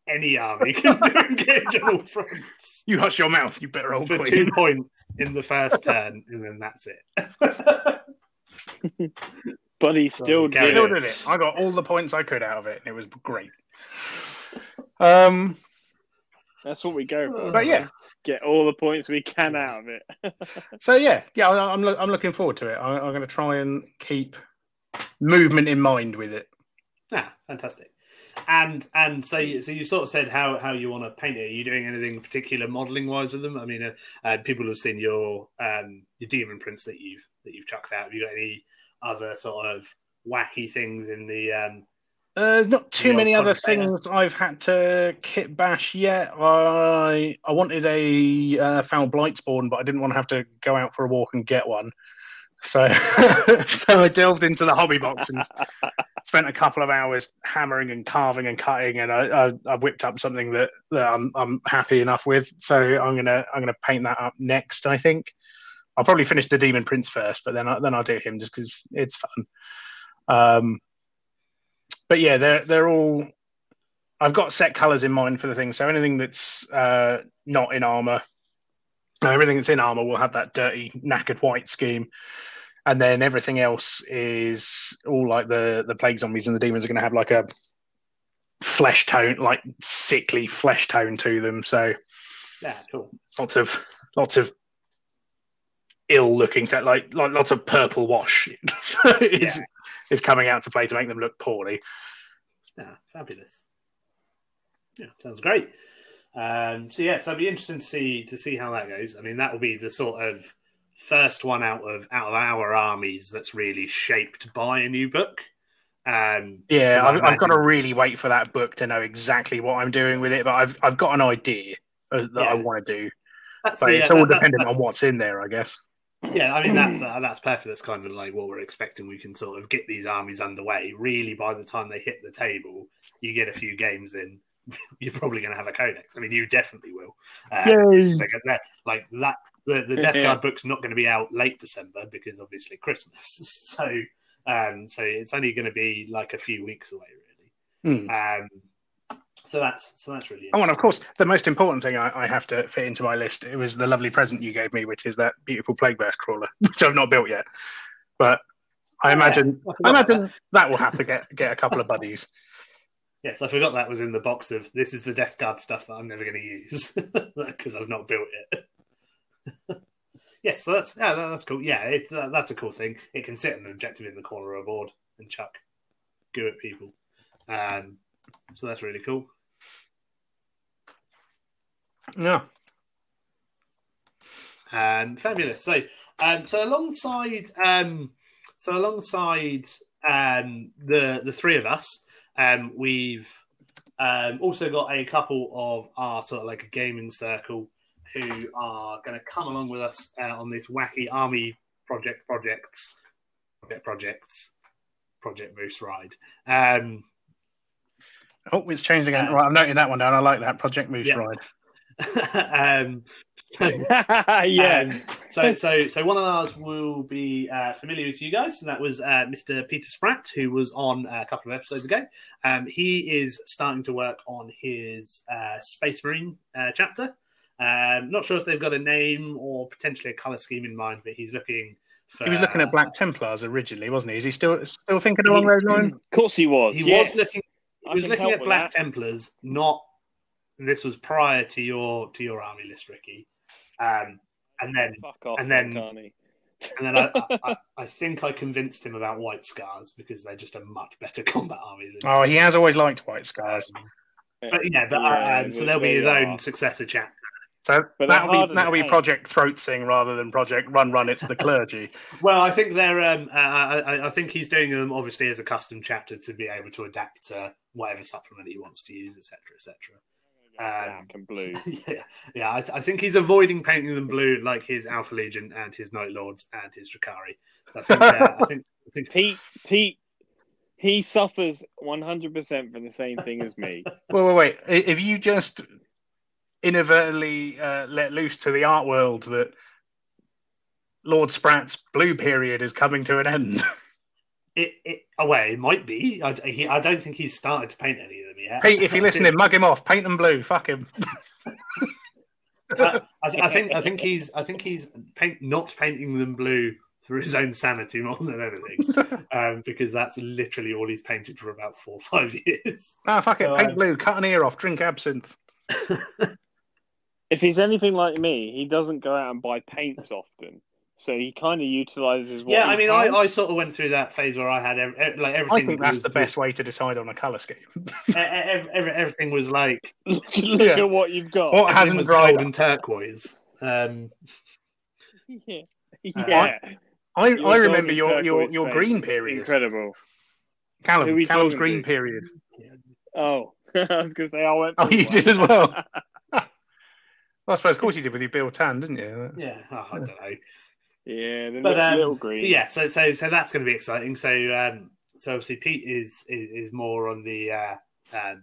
any army can do engage on all fronts You hush your mouth, you better old for queen. two points in the first turn, and then that's it. but he still Carry did Still it. did it. I got all the points I could out of it, and it was great. Um, That's what we go for. but yeah, Get all the points we can out of it. so yeah, yeah, I- I'm lo- I'm looking forward to it. I, I'm going to try and keep movement in mind with it. Yeah, fantastic. And and so you, so you sort of said how how you want to paint it. Are you doing anything particular modelling wise with them? I mean, uh, uh, people have seen your um your demon prince that you've that you've chucked out. Have you got any other sort of wacky things in the um Uh, not too many other things I've had to kit bash yet. I I wanted a uh, foul blight spawn, but I didn't want to have to go out for a walk and get one. So so I delved into the hobby box and spent a couple of hours hammering and carving and cutting, and I, I, I whipped up something that, that I'm I'm happy enough with. So I'm gonna I'm gonna paint that up next. I think I'll probably finish the Demon Prince first, but then I, then I'll do him just because it's fun. Um, but yeah, they're they're all. I've got set colors in mind for the thing, so anything that's uh, not in armor, everything that's in armor will have that dirty knackered white scheme, and then everything else is all like the the plague zombies and the demons are going to have like a flesh tone, like sickly flesh tone to them. So yeah cool lots of lots of ill looking like, like lots of purple wash is Yeah. Is coming out to play to make them look poorly. yeah fabulous yeah sounds great. Um, so yes, I'd be interested to see to see how that goes. I mean, that will be the sort of first one out of out of our armies that's really shaped by a new book. Um, Yeah, I've, I've got to really wait for that book to know exactly what I'm doing with it, but I've I've got an idea uh, that I want to do, that's but the- it's uh, all that- dependent on what's in there, I guess. Yeah, I mean that's uh, that's perfect. That's kind of like what we're expecting. We can sort of get these armies underway. Really, by the time they hit the table, you get a few games in. You're probably going to have a codex. I mean, you definitely will. Uh, Yay. so that- like that, the, the Death Yeah. Guard book's not going to be out late December because obviously Christmas. So, um, so it's only going to be like a few weeks away, really. Hmm. Um, so that's so that's really. Oh, and of course, the most important thing I, I have to fit into my list it was the lovely present you gave me, which is that beautiful plague burst crawler, which I've not built yet. But I Yeah, imagine I I imagine that. that will have to get get a couple of buddies. Yes, I forgot that was in the box of this is the Death Guard stuff that I'm never going to use because I've not built it. yes, so that's yeah, that- that's cool. Yeah, it's uh, that's a cool thing. It can sit an objective in the corner of a board and chuck goo at people. Um, so that's really cool. Yeah. Um, fabulous. So, um, so alongside, um, so alongside um, the the three of us, um, we've um, also got a couple of our sort of like a gaming circle who are going to come along with us uh, on this wacky army project projects project projects project moose ride. Um, Oh, it's changed again. Uh, right, I'm noting that one down. I like that Project Moose Yeah. ride. um, yeah. Um, so, so, so one of ours will be uh, familiar with you guys. So that was uh, Mr. Peter Spratt, who was on a couple of episodes ago. Um, he is starting to work on his uh, Space Marine uh, chapter. Um, not sure if they've got a name or potentially a color scheme in mind, but he's looking for. He was looking at Black Templars originally, wasn't he? Is he still still thinking along those lines? Of course he was. He yes. was looking. He I was looking at Black that. Templars, not. This was prior to your to your army list, Ricky. Um, and then Fuck off, and then- Carney. And then I, I, I, I think I convinced him about White Scars because they're just a much better combat army. Than, Oh, he has always liked White Scars. but yeah, but Yeah, um, so there'll be they his are. own successor chapter. So But that'll be that'll be paint. Project Throat Sing rather than Project Run Run. It's the clergy. Well, I think they're. Um, uh, I, I think he's doing them obviously as a custom chapter to be able to adapt to whatever supplement he wants to use, etc., etc. Um, Black and blue. yeah, yeah. I, I think he's avoiding painting them blue like his Alpha Legion and his Night Lords and his Drukhari. So I think. Uh, I think. I think Pete, Pete, he suffers 100% from the same thing as me. wait, wait, wait. I- If you just inadvertently uh, let loose to the art world that Lord Spratt's blue period is coming to an end, it. it oh, well, it might be. I, he, I don't think he's started to paint any of them yet. Pete, if you're listening, mug him off, paint them blue, fuck him. I, I, I think. I think he's. I think he's paint, not painting them blue for his own sanity more than anything, um, because that's literally all he's painted for about four or five years. Ah, fuck it, paint um, blue, cut an ear off, drink absinthe. If he's anything like me, he doesn't go out and buy paints often. So he kind of utilizes what yeah, he I mean, I. I sort of went through that phase where I had ev- ev- like I everything. think that's was, the best way to decide on a colour scheme. Was, ev- ev- everything was like look look Yeah. at what you've got. What everything hasn't was dried gold and turquoise. Um, Yeah. Uh, yeah. I, Your I remember your, your, your face green period. Incredible. Who Callum, Callum's green to? period. Oh, I was going to say I went. Oh, you one. did as well. Well, I suppose, of course, you did with your Biel-Tan, didn't you? yeah, oh, I don't know. yeah, the But, li- um, little green. But yeah, so so so that's going to be exciting. So um, so obviously Pete is is, is more on the uh, um,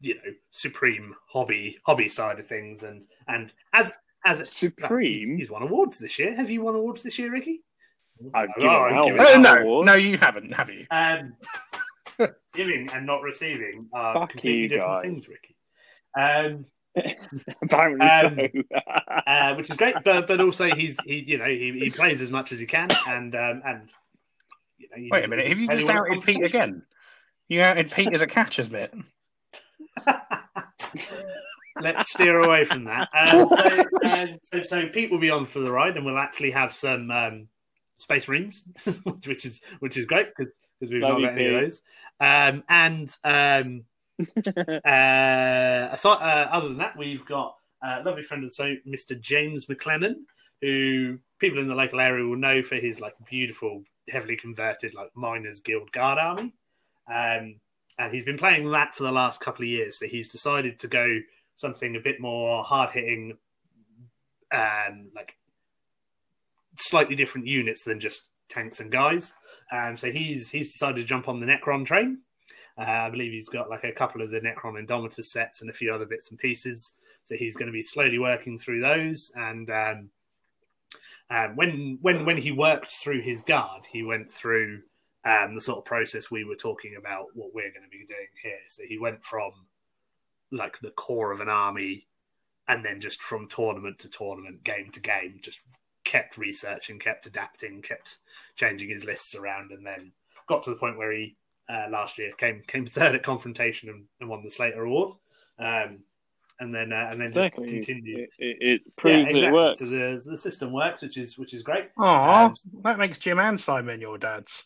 you know supreme hobby hobby side of things, and and as as he's, Supreme. he's won awards this year. Have you won awards this year, Ricky? I've Oh, given I'm out giving Oh, no, award. no, you haven't, have you? Um, giving and not receiving are Fuck completely different things, Ricky. Um, Apparently Um, so. uh, which is great, but but also he's he you know he, he plays as much as he can, and um, and you know, you Wait a minute, have you just outed Pete again? You outed Pete as a catcher's bit. Let's steer away from that. Um, so, uh, so, so Pete will be on for the ride, and we'll actually have some um, Space Marines, which is which is great because we've Love not got any of those. Um, and um, uh, uh, other than that, we've got a lovely friend of the show, Mr. James McLennan, who people in the local area will know for his like beautiful, heavily converted like miners guild guard army. Um, and he's been playing that for the last couple of years. So he's decided to go something a bit more hard hitting, and like slightly different units than just tanks and guys. Um, so he's he's decided to jump on the Necron train. Uh, I believe he's got like a couple of the Necron Indomitus sets and a few other bits and pieces. So he's going to be slowly working through those. And um, um, when when when he worked through his guard, he went through um, the sort of process we were talking about. What we're going to be doing here. So he went from like the core of an army, and then just from tournament to tournament, game to game, just kept researching, kept adapting, kept changing his lists around, and then got to the point where he uh, last year came came third at confrontation and, and won the Slater Award. Um, and then uh, and then exactly. continued. It, it, it proves yeah, exactly. it works. So the the system works, which is which is great. Aw, Um, that makes Jim and Simon your dads.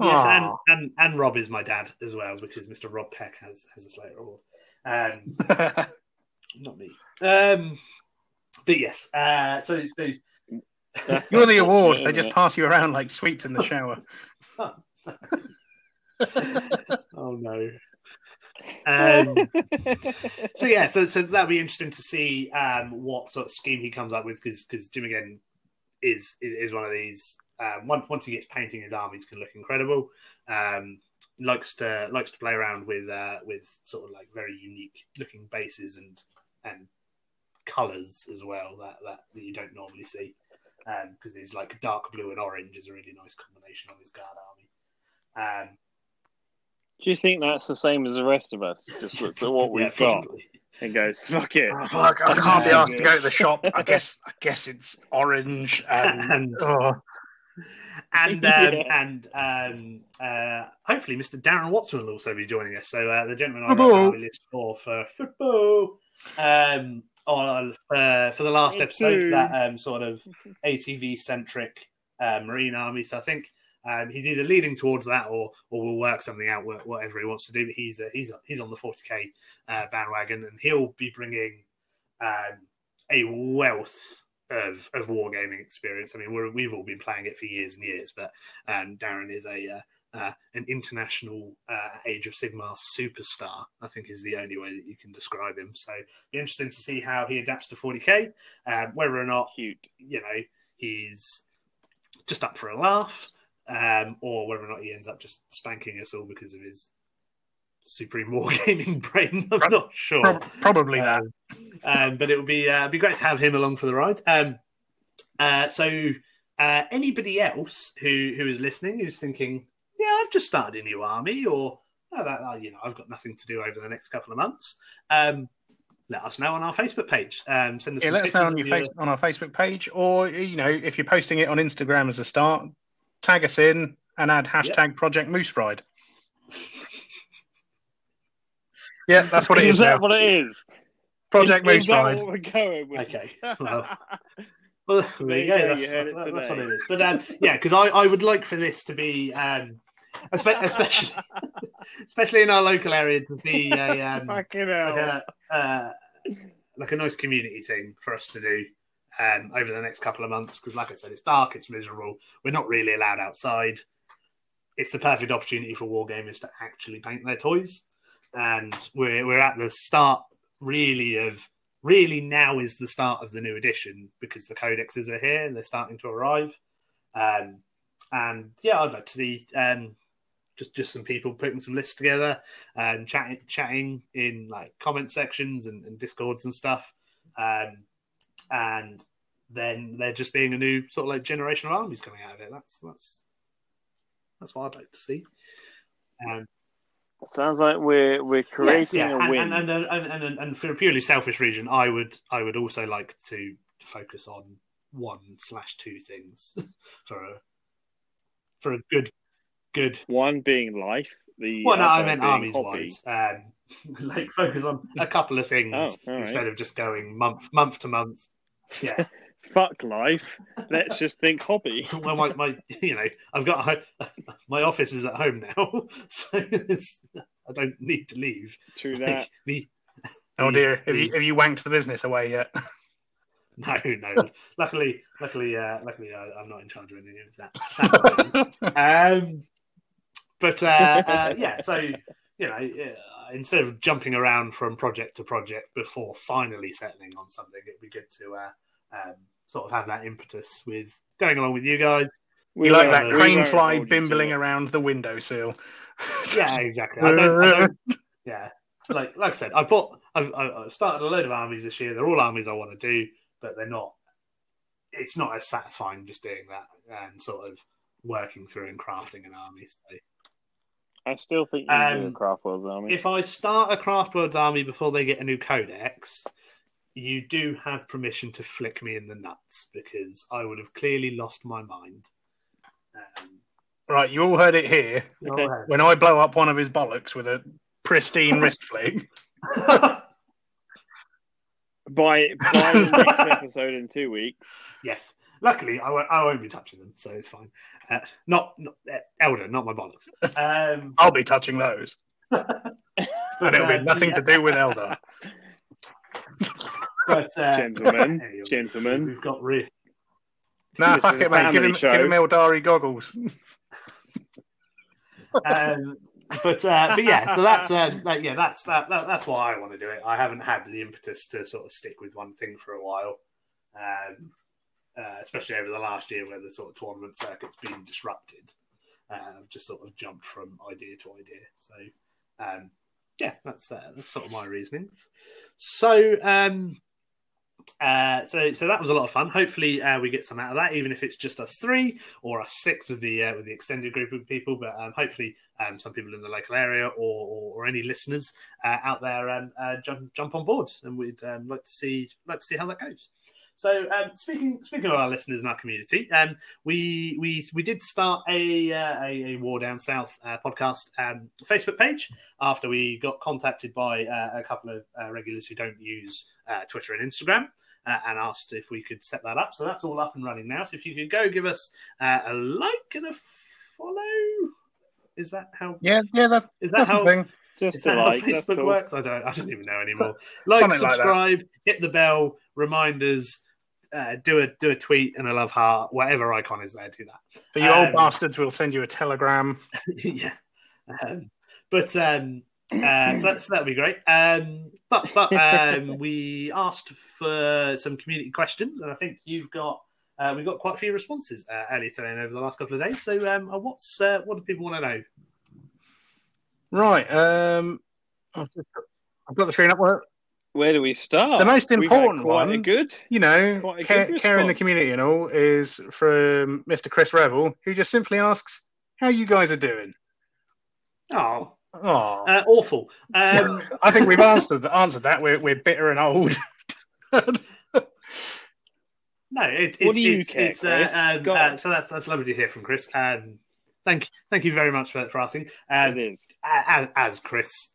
Yes, and, and and Rob is my dad as well because Mr. Rob Peck has has a Slater Award. Um, not me. Um, but yes, uh, so so You're the award. They just pass you around like sweets in the shower. oh no. Um, so yeah, so so that'll be interesting to see um, what sort of scheme he comes up with because because Jim again is is one of these. Um, once once he gets painting his armies, can look incredible. Um, likes to likes to play around with uh, with sort of like very unique looking bases and and colors as well that that, that you don't normally see because um, he's like dark blue and orange is a really nice combination on his guard army. Um, Do you think that's the same as the rest of us? Just looks at what we've yeah, got probably. and goes, "Fuck it." Oh, fuck, I can't be asked to go to the shop. I guess I guess it's orange and, And- oh, and um, Yeah. and um, uh, hopefully Mr. Darren Watson will also be joining us. So uh, the gentleman I Football. wrote our list for for football um, on uh, for the last episode Football. that um, sort of ATV centric uh, Marine Army. So I think. Um, he's either leading towards that, or or will work something out, wha- whatever he wants to do. But he's uh, he's he's on the 40k uh, bandwagon, and he'll be bringing um, a wealth of of wargaming experience. I mean, we're, we've all been playing it for years and years, but um, Darren is a uh, uh, an international uh, Age of Sigmar superstar. I think is the only way that you can describe him. So, be interesting to see how he adapts to 40k. Um, whether or not Cute. you know he's just up for a laugh, um, or whether or not he ends up just spanking us all because of his supreme wargaming brain. I'm not sure. prob- probably that. Um, um, but it would be uh, it'd be great to have him along for the ride. Um, uh, so, uh, anybody else who who is listening who's thinking, yeah, I've just started a new army, or oh, that, oh, you know, I've got nothing to do over the next couple of months. Um, let us know on our Facebook page. Um, send us Yeah, let us know on of your face on our Facebook page, or you know, if you're posting it on Instagram as a start, tag us in and add hashtag Project Moose Ride. Yeah, that's what it is Is that now. what it is? Project is, Moose is that Ride. what we're going with? Okay, well. Well, there There you you go. go, That's, you that's, it that's what it is. But um, yeah, because I, I would like for this to be, um, especially especially in our local area, to be a um, like a uh, like a nice community thing for us to do um, over the next couple of months. Because, like I said, it's dark, it's miserable. We're not really allowed outside. It's the perfect opportunity for wargamers to actually paint their toys, and we're we're at the start really of really now is the start of the new edition because the codexes are here and they're starting to arrive. Um, and yeah, I'd like to see um, just just some people putting some lists together and chatting chatting in like comment sections and, and discords and stuff. Um, and then there just being a new sort of like generation of armies coming out of it. That's that's that's what I'd like to see. Um, Sounds like we're we're creating Yes, yeah. a and, win. And, and, and, and, and for a purely selfish reason, I would I would also like to focus on one slash two things for a for a good good. One being life. The Well, no, I meant armies hobby. wise. Um, like focus on a couple of things Oh, right. instead of just going month month to month. Yeah. Fuck life. Let's just think hobby. well, my, my you know I've got a my office is at home now, so it's, I don't need to leave. True Like, that. the Oh the- dear, have the- you have you wanked the business away yet? No, no. luckily, luckily, uh, luckily, uh, I'm not in charge of any of that. that um, but uh, uh, yeah, so you know, instead of jumping around from project to project before finally settling on something, it'd be good to uh, um, sort of have that impetus with going along with you guys. We like that crane fly hold you to bimbling around the windowsill. Yeah, exactly. I don't, I don't, yeah, like like I said, I bought, I've, I've started a load of armies this year. They're all armies I want to do, but they're not. It's not as satisfying just doing that and sort of working through and crafting an army. So I still think you can do a Um, craft world's army. if I start a Craftworld's army before they get a new codex, you do have permission to flick me in the nuts because I would have clearly lost my mind. Um, Right, you all heard it here. Okay. When I blow up one of his bollocks with a pristine wrist flick, By by the next episode in two weeks, yes. Luckily, I won't, I won't be touching them, so it's fine. Uh, not, not uh, Eldar, not my bollocks. Um, I'll be touching those. but, And it'll uh, be nothing to do with Eldar. But, uh, Gentlemen, gentlemen. we've got re- Nah, This fuck it, mate. Give him, show. give him Eldari goggles. um, but uh, but yeah, so that's uh, that, yeah, that's that, that that's why I want to do it. I haven't had the impetus to sort of stick with one thing for a while, um, uh, especially over the last year where the sort of tournament circuit's been disrupted. Uh, I've just sort of jumped from idea to idea. So um, yeah, that's uh, that's sort of my reasonings. So um, uh, so so that was a lot of fun. Hopefully, uh, we get some out of that, even if it's just us three or us six with the uh, with the extended group of people. But um, hopefully, um, some people in the local area or or, or any listeners uh, out there um, uh, jump jump on board, and we'd um, like to see like to see how that goes. So um, speaking speaking of our listeners in our community, um, we we we did start a uh, a, a War Down South uh, podcast um, Facebook page after we got contacted by uh, a couple of uh, regulars who don't use uh, Twitter and Instagram. Uh, and asked if we could set that up. So that's all up and running now. So if you could go give us uh, a like and a follow, is that how? Yeah, yeah, that, Is that that's how? thing. Just Is that how like. That's Facebook cool. works? I don't. I don't even know anymore. Like, Something like subscribe, hit the bell, reminders, uh, do a do a tweet and a love heart, whatever icon is there. Do that. For you Um, old bastards, we'll send you a telegram. yeah. Um, but um, uh, so, that, so that'd be great. Um, but but um, we asked for some community questions, and I think you've got uh, we got quite a few responses uh, earlier today and over the last couple of days. So um, uh, what's uh, what do people want to know? Right. Um, I've, just got, I've got the screen up. Well, Where do we start? The most important quite a one- good. you know, Quite care, good care in the community and all is from Mr. Chris Revel, who just simply asks, "How you guys are doing?" Oh, Oh, uh, awful. Um, I think we've answered answered that. We're we're bitter and old. No, it, it's What do you it's, care, it's, uh, um, uh, so that's that's lovely to hear from Chris. Um, thank thank you very much for, for asking. Um, it is. as, as Chris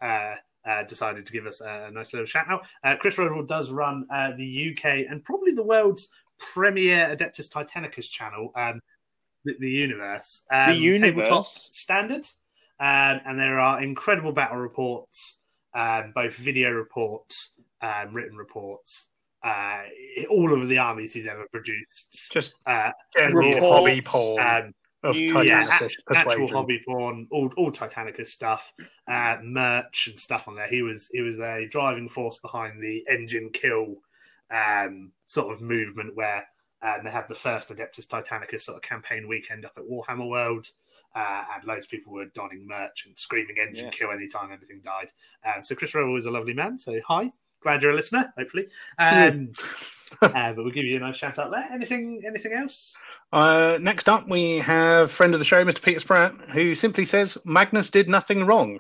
uh, decided to give us a nice little shout out, uh, Chris Rodwell does run uh, the UK and probably the world's premier Adeptus Titanicus channel, um, the, the Universe, um, The Universe? Tabletop Standard, um, and there are incredible battle reports, um, both video reports, um, written reports. Uh, all of the armies he's ever produced. Just Uh, general hobby um, of you- yeah, a- actual hobby porn, all, all Titanicus stuff, uh, merch and stuff on there. He was he was a driving force behind the engine kill um, sort of movement where um, they had the first Adeptus Titanicus sort of campaign weekend up at Warhammer World, uh, and loads of people were donning merch and screaming engine Yeah. kill anytime anything died. Um, so Chris Rowe was a lovely man. So hi, glad you're a listener. Hopefully, um, uh, but we'll give you a nice shout out there. Anything anything else? Uh, next up, we have friend of the show, Mr. Peter Spratt, who simply says Magnus did nothing wrong.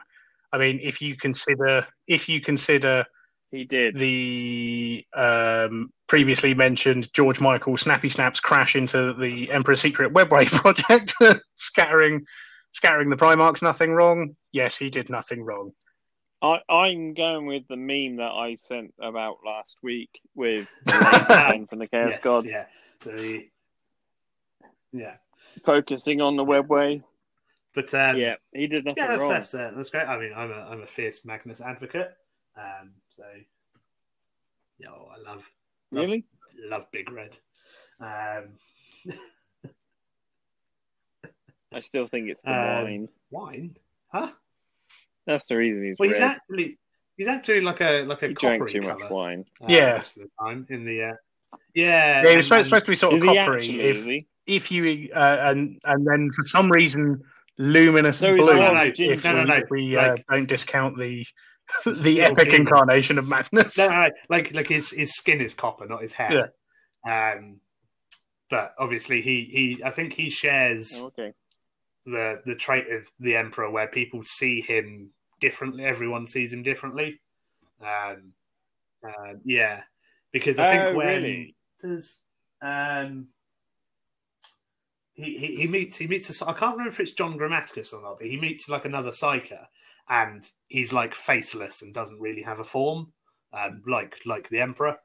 I mean, if you consider if you consider He did. the um, previously mentioned George Michael Snappy Snaps crash into the Emperor's Secret Webway project, scattering scattering the Primarchs, nothing wrong. Yes, he did nothing wrong. I, I'm going with the meme that I sent about last week with the from the Chaos yes, God yeah, the yeah. focusing on the webway. But um, yeah, he did nothing yeah, that's wrong. that's, uh, that's great. I mean, I'm a I'm a fierce Magnus advocate. Um, so yeah, oh, I love Really? love Big Red. Um, I still think it's the Um, wine. wine, huh? That's the reason he's Well, he's red. actually he's actually like a like a he drank coppery too color. much wine. uh, Yeah. most of the time in the uh, yeah. Yeah, and- he was supposed, supposed to be sort of coppery. actually? If if you uh, and and then for some reason luminous So blue. not no, if ginger. we, no, no, if we uh, don't discount the the epic demon. incarnation of madness. No, no, no, like like his his skin is copper, not his hair. Um, but obviously he he I think he shares Oh, okay. The the trait of the emperor where people see him differently. Everyone sees him differently. Um, uh, yeah, because I think Oh, when really? there's um. He, he, he meets he meets a, I can't remember if it's John Grammaticus or not, but he meets like another psyker, and he's like faceless and doesn't really have a form, um, like like the emperor.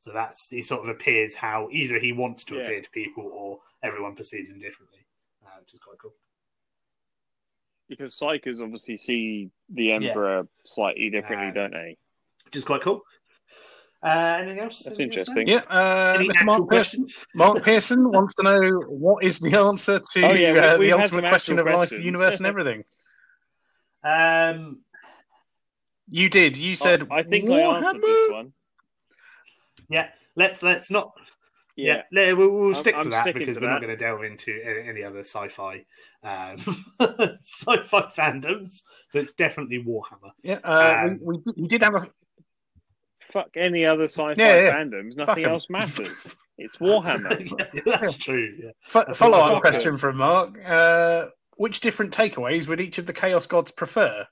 So that's he sort of appears how either he wants to Yeah. appear to people or everyone perceives him differently, uh, which is quite cool. Because psykers obviously see the Emperor slightly differently, Um, don't they? Which is quite cool. Uh, anything else? That's interesting. Yeah, uh, Any Mr. actual Mark Pearson. Mark Pearson wants to know what is the answer to Oh, yeah, we- uh, the ultimate question of actual life, questions. universe, and everything. Um, You did. You said. I, I think I answered Warhammer? this one. yeah, let's let's not. Yeah. Yeah, we'll, we'll I'm- stick to I'm that because to we're not going to delve into any, any other sci-fi um, sci-fi fandoms. So it's definitely Warhammer. Yeah, uh, Um, we, we, he did have a. Fuck any other sci-fi Yeah, yeah. fandoms. Fuck Nothing 'em. else matters. It's Warhammer. Yeah, that's true. Yeah. F- follow what- up question from Mark. Uh, which different takeaways would each of the Chaos Gods prefer?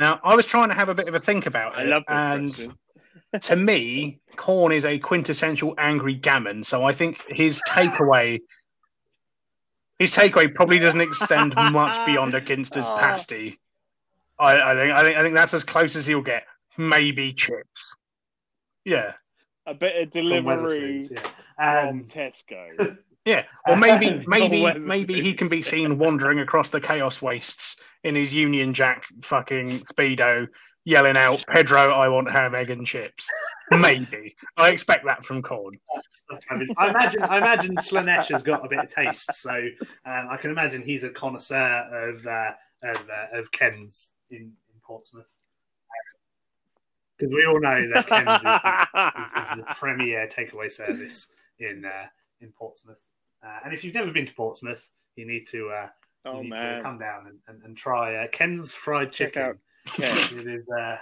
Now, I was trying to have a bit of a think about I it, love this and question. To me, Khorne is a quintessential angry gammon. So I think his takeaway, his takeaway probably doesn't extend much beyond a Ginster's Oh. pasty. I, I think, I think, I think that's as close as he'll get. Maybe chips. Yeah, A bit of From Deliveroo Wetherspoons, yeah. from Um, Tesco. yeah. Or maybe, maybe, maybe he can be seen wandering across the chaos wastes in his Union Jack fucking speedo, yelling out, "Pedro, I want ham, egg, and chips." Maybe I expect that from Khorne. I imagine I imagine Slaanesh has got a bit of taste, so um, I can imagine he's a connoisseur of uh, of, uh, of Ken's in, in Portsmouth. Because we all know that Ken's is the, is, is the premier takeaway service in uh, in Portsmouth. Uh, and if you've never been to Portsmouth, you need to uh, you oh need to come down and, and, and try uh, Ken's fried Check chicken. Out Ken. It is. Uh,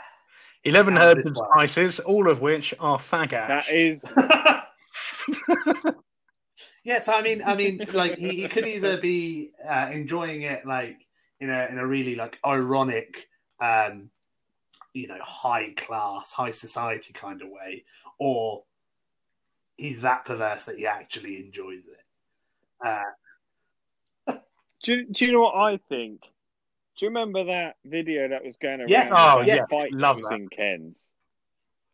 Eleven herbs and spices, all of which are fag ash. That is yeah, so I mean, I mean, like he, he could either be uh, enjoying it like in a in a really like ironic, um, you know, high class, high society kind of way, or he's that perverse that he actually enjoys it. Uh, Do do you know what I think? Do you remember that video that was going around? Yes. Oh, that yes. Spike Love that. in Ken's,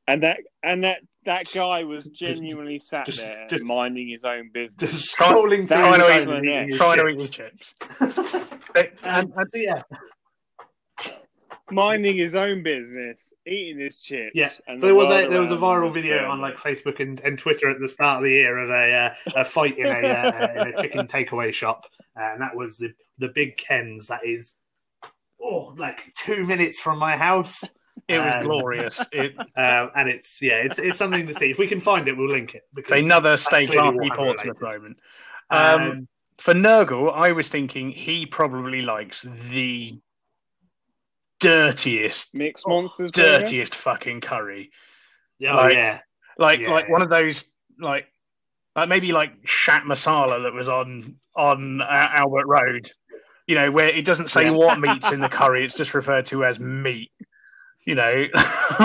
and that and that that guy was genuinely sat just- there just- minding his own business. just scrolling through trying to phone eat- eating his Trying to eat chips. his chips. And, and- so, yeah, minding his own business, eating his chips. Yeah, and so the there was a there was a viral video on like Facebook and, and Twitter at the start of the year of a uh, a fight in a uh, in a chicken takeaway shop, uh, and that was the the Big Ken's. That is, oh, like two minutes from my house, it was Um, glorious. It, um, and it's yeah, it's it's something to see. If we can find it, we'll link it. Because it's another stay clearly classy Warhammer Portsmouth moment. Um, Um, for Nurgle, I was thinking he probably likes the dirtiest, mixed monsters. burger? dirtiest fucking curry. oh like- yeah, Like Yeah. like one of those like like maybe like shat masala that was on on uh, Albert Road. You know where it doesn't say Yeah. what meat's in the curry; it's just referred to as meat. You know,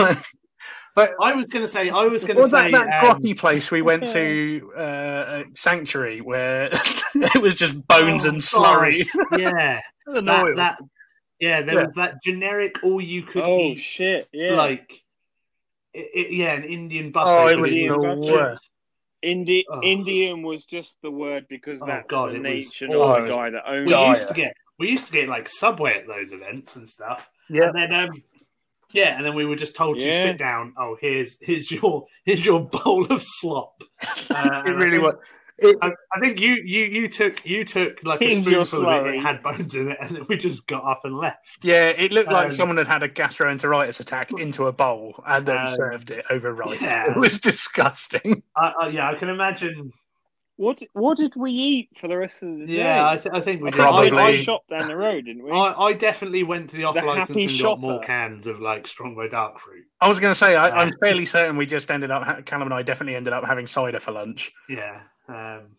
but I was going to say I was going to was say that, that um, grotty place we went to, uh, uh, Sanctuary, where it was just bones oh, and slurry? God, yeah, And that, that yeah, there Yeah. was that generic all you could Oh eat shit! Yeah, like it, it- yeah, an Indian buffet. Oh, it was the worst. Indi- Oh. Indian was just the word because Oh, that's God, the it nation of the guy that owned we dire. used to get we used to get like Subway at those events and stuff. Yeah. And then um yeah, and then we were just told to sit down. Oh, here's here's your here's your bowl of slop. Uh, It really think- was. It, I, I think you you you took you took like a Here's spoonful of it. slurry. It had bones in it, and we just got up and left. yeah, it looked like Um, someone had had a gastroenteritis attack into a bowl and then Um, served it over rice. yeah. It was disgusting. I, I, yeah, I can imagine. What What did we eat for the rest of the day? Yeah, I, th- I think we did. Probably. I, I, I shopped down the road, didn't we? I, I definitely went to the off The license happy and got more cans of like Strongbow Dark Fruit. I was going to say, I, I'm Um, fairly certain we just ended up, ha- Callum and I definitely ended up having cider for lunch. Yeah. Um,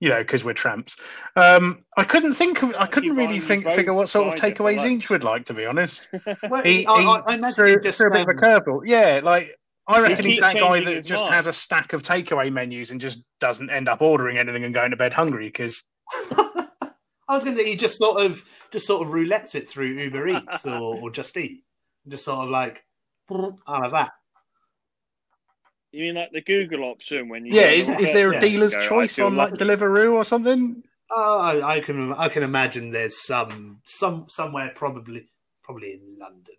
You know, because we're tramps. Um, I couldn't think of, I couldn't really think, figure what sort of takeaways each would like, to be honest. well, He, I, I, I imagine threw, just threw a bit of a curveball. Yeah, like I reckon he's that guy that just mind. has a stack of takeaway menus and just doesn't end up ordering anything and going to bed hungry because I was going to. He just sort of, just sort of roulettes it through Uber Eats or, or Just Eat, just sort of like, I'll have that. You mean like the Google option when you? yeah, is, to is there a Yeah. dealer's go, choice on like. Deliveroo or something? Oh, I, I can, I can imagine there's some, some, somewhere probably, probably in London,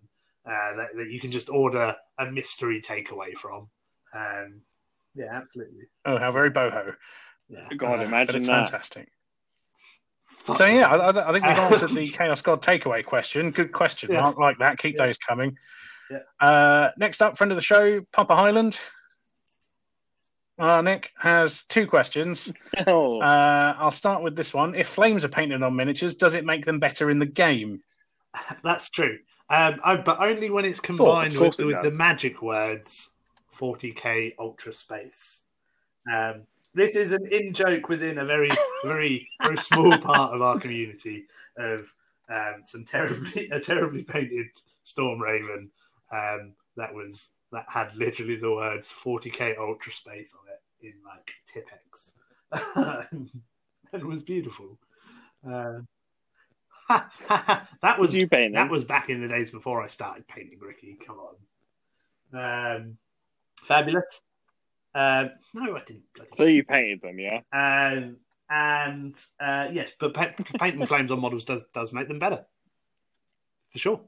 uh, that, that you can just order a mystery takeaway from. Um, yeah, absolutely. Oh, how very boho! Yeah. Uh, God, but imagine it's that. fantastic. Fuck So yeah, I, I think we've Uh, answered the Chaos God takeaway question. Good question, Yeah. Mark. Like that. Keep Yeah. those coming. Yeah. Uh, next up, friend of the show, Papa Highland. Uh, Nick has two questions. Oh, Uh, I'll start with this one. If flames are painted on miniatures, does it make them better in the game? That's true. Um, oh, but only when it's combined of course with, it with the magic words 40k ultra space. Um, this is an in joke within a very, very, very small part of our community of um, some terribly, a terribly painted Storm Raven um, that was that had literally the words 40k ultra space on it in like Tipex. and it was beautiful. Um, that was you paint them? that was back in the days before I started painting Ricky. Come on, um, fabulous. Um, no, I didn't. bloody- so you painted them, yeah? Um, and uh, yes, but pa- painting flames on models does does make them better, for sure.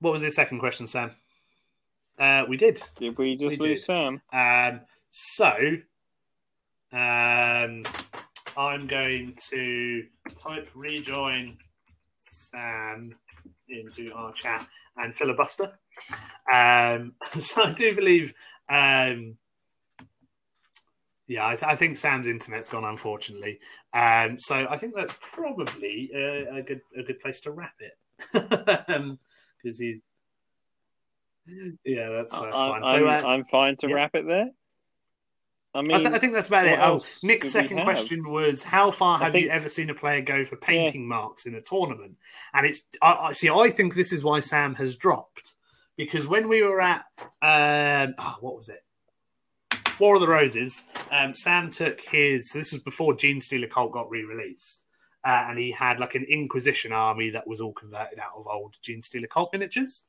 What was the second question, Sam? Uh, we did. Did we just We lose did. Sam? Um, so, um, I'm going to type rejoin Sam into our chat and filibuster. Um, so I do believe, um, yeah, I, th- I think Sam's internet's gone, unfortunately. Um, so I think that's probably a, a good a good place to wrap it because he's. Yeah, that's, that's fine. I'm, So, uh, I'm fine to yeah. wrap it there. I mean, I, th- I think that's about it. Oh, Nick's second question was, "How far have you ever seen a player go for painting marks in a tournament?" And it's, I, I see. I think this is why Sam has dropped because when we were at, um, oh, what was it? War of the Roses. Um, Sam took his. This was before Genestealer Cult got re-released, uh, and he had like an Inquisition army that was all converted out of old Genestealer Cult miniatures,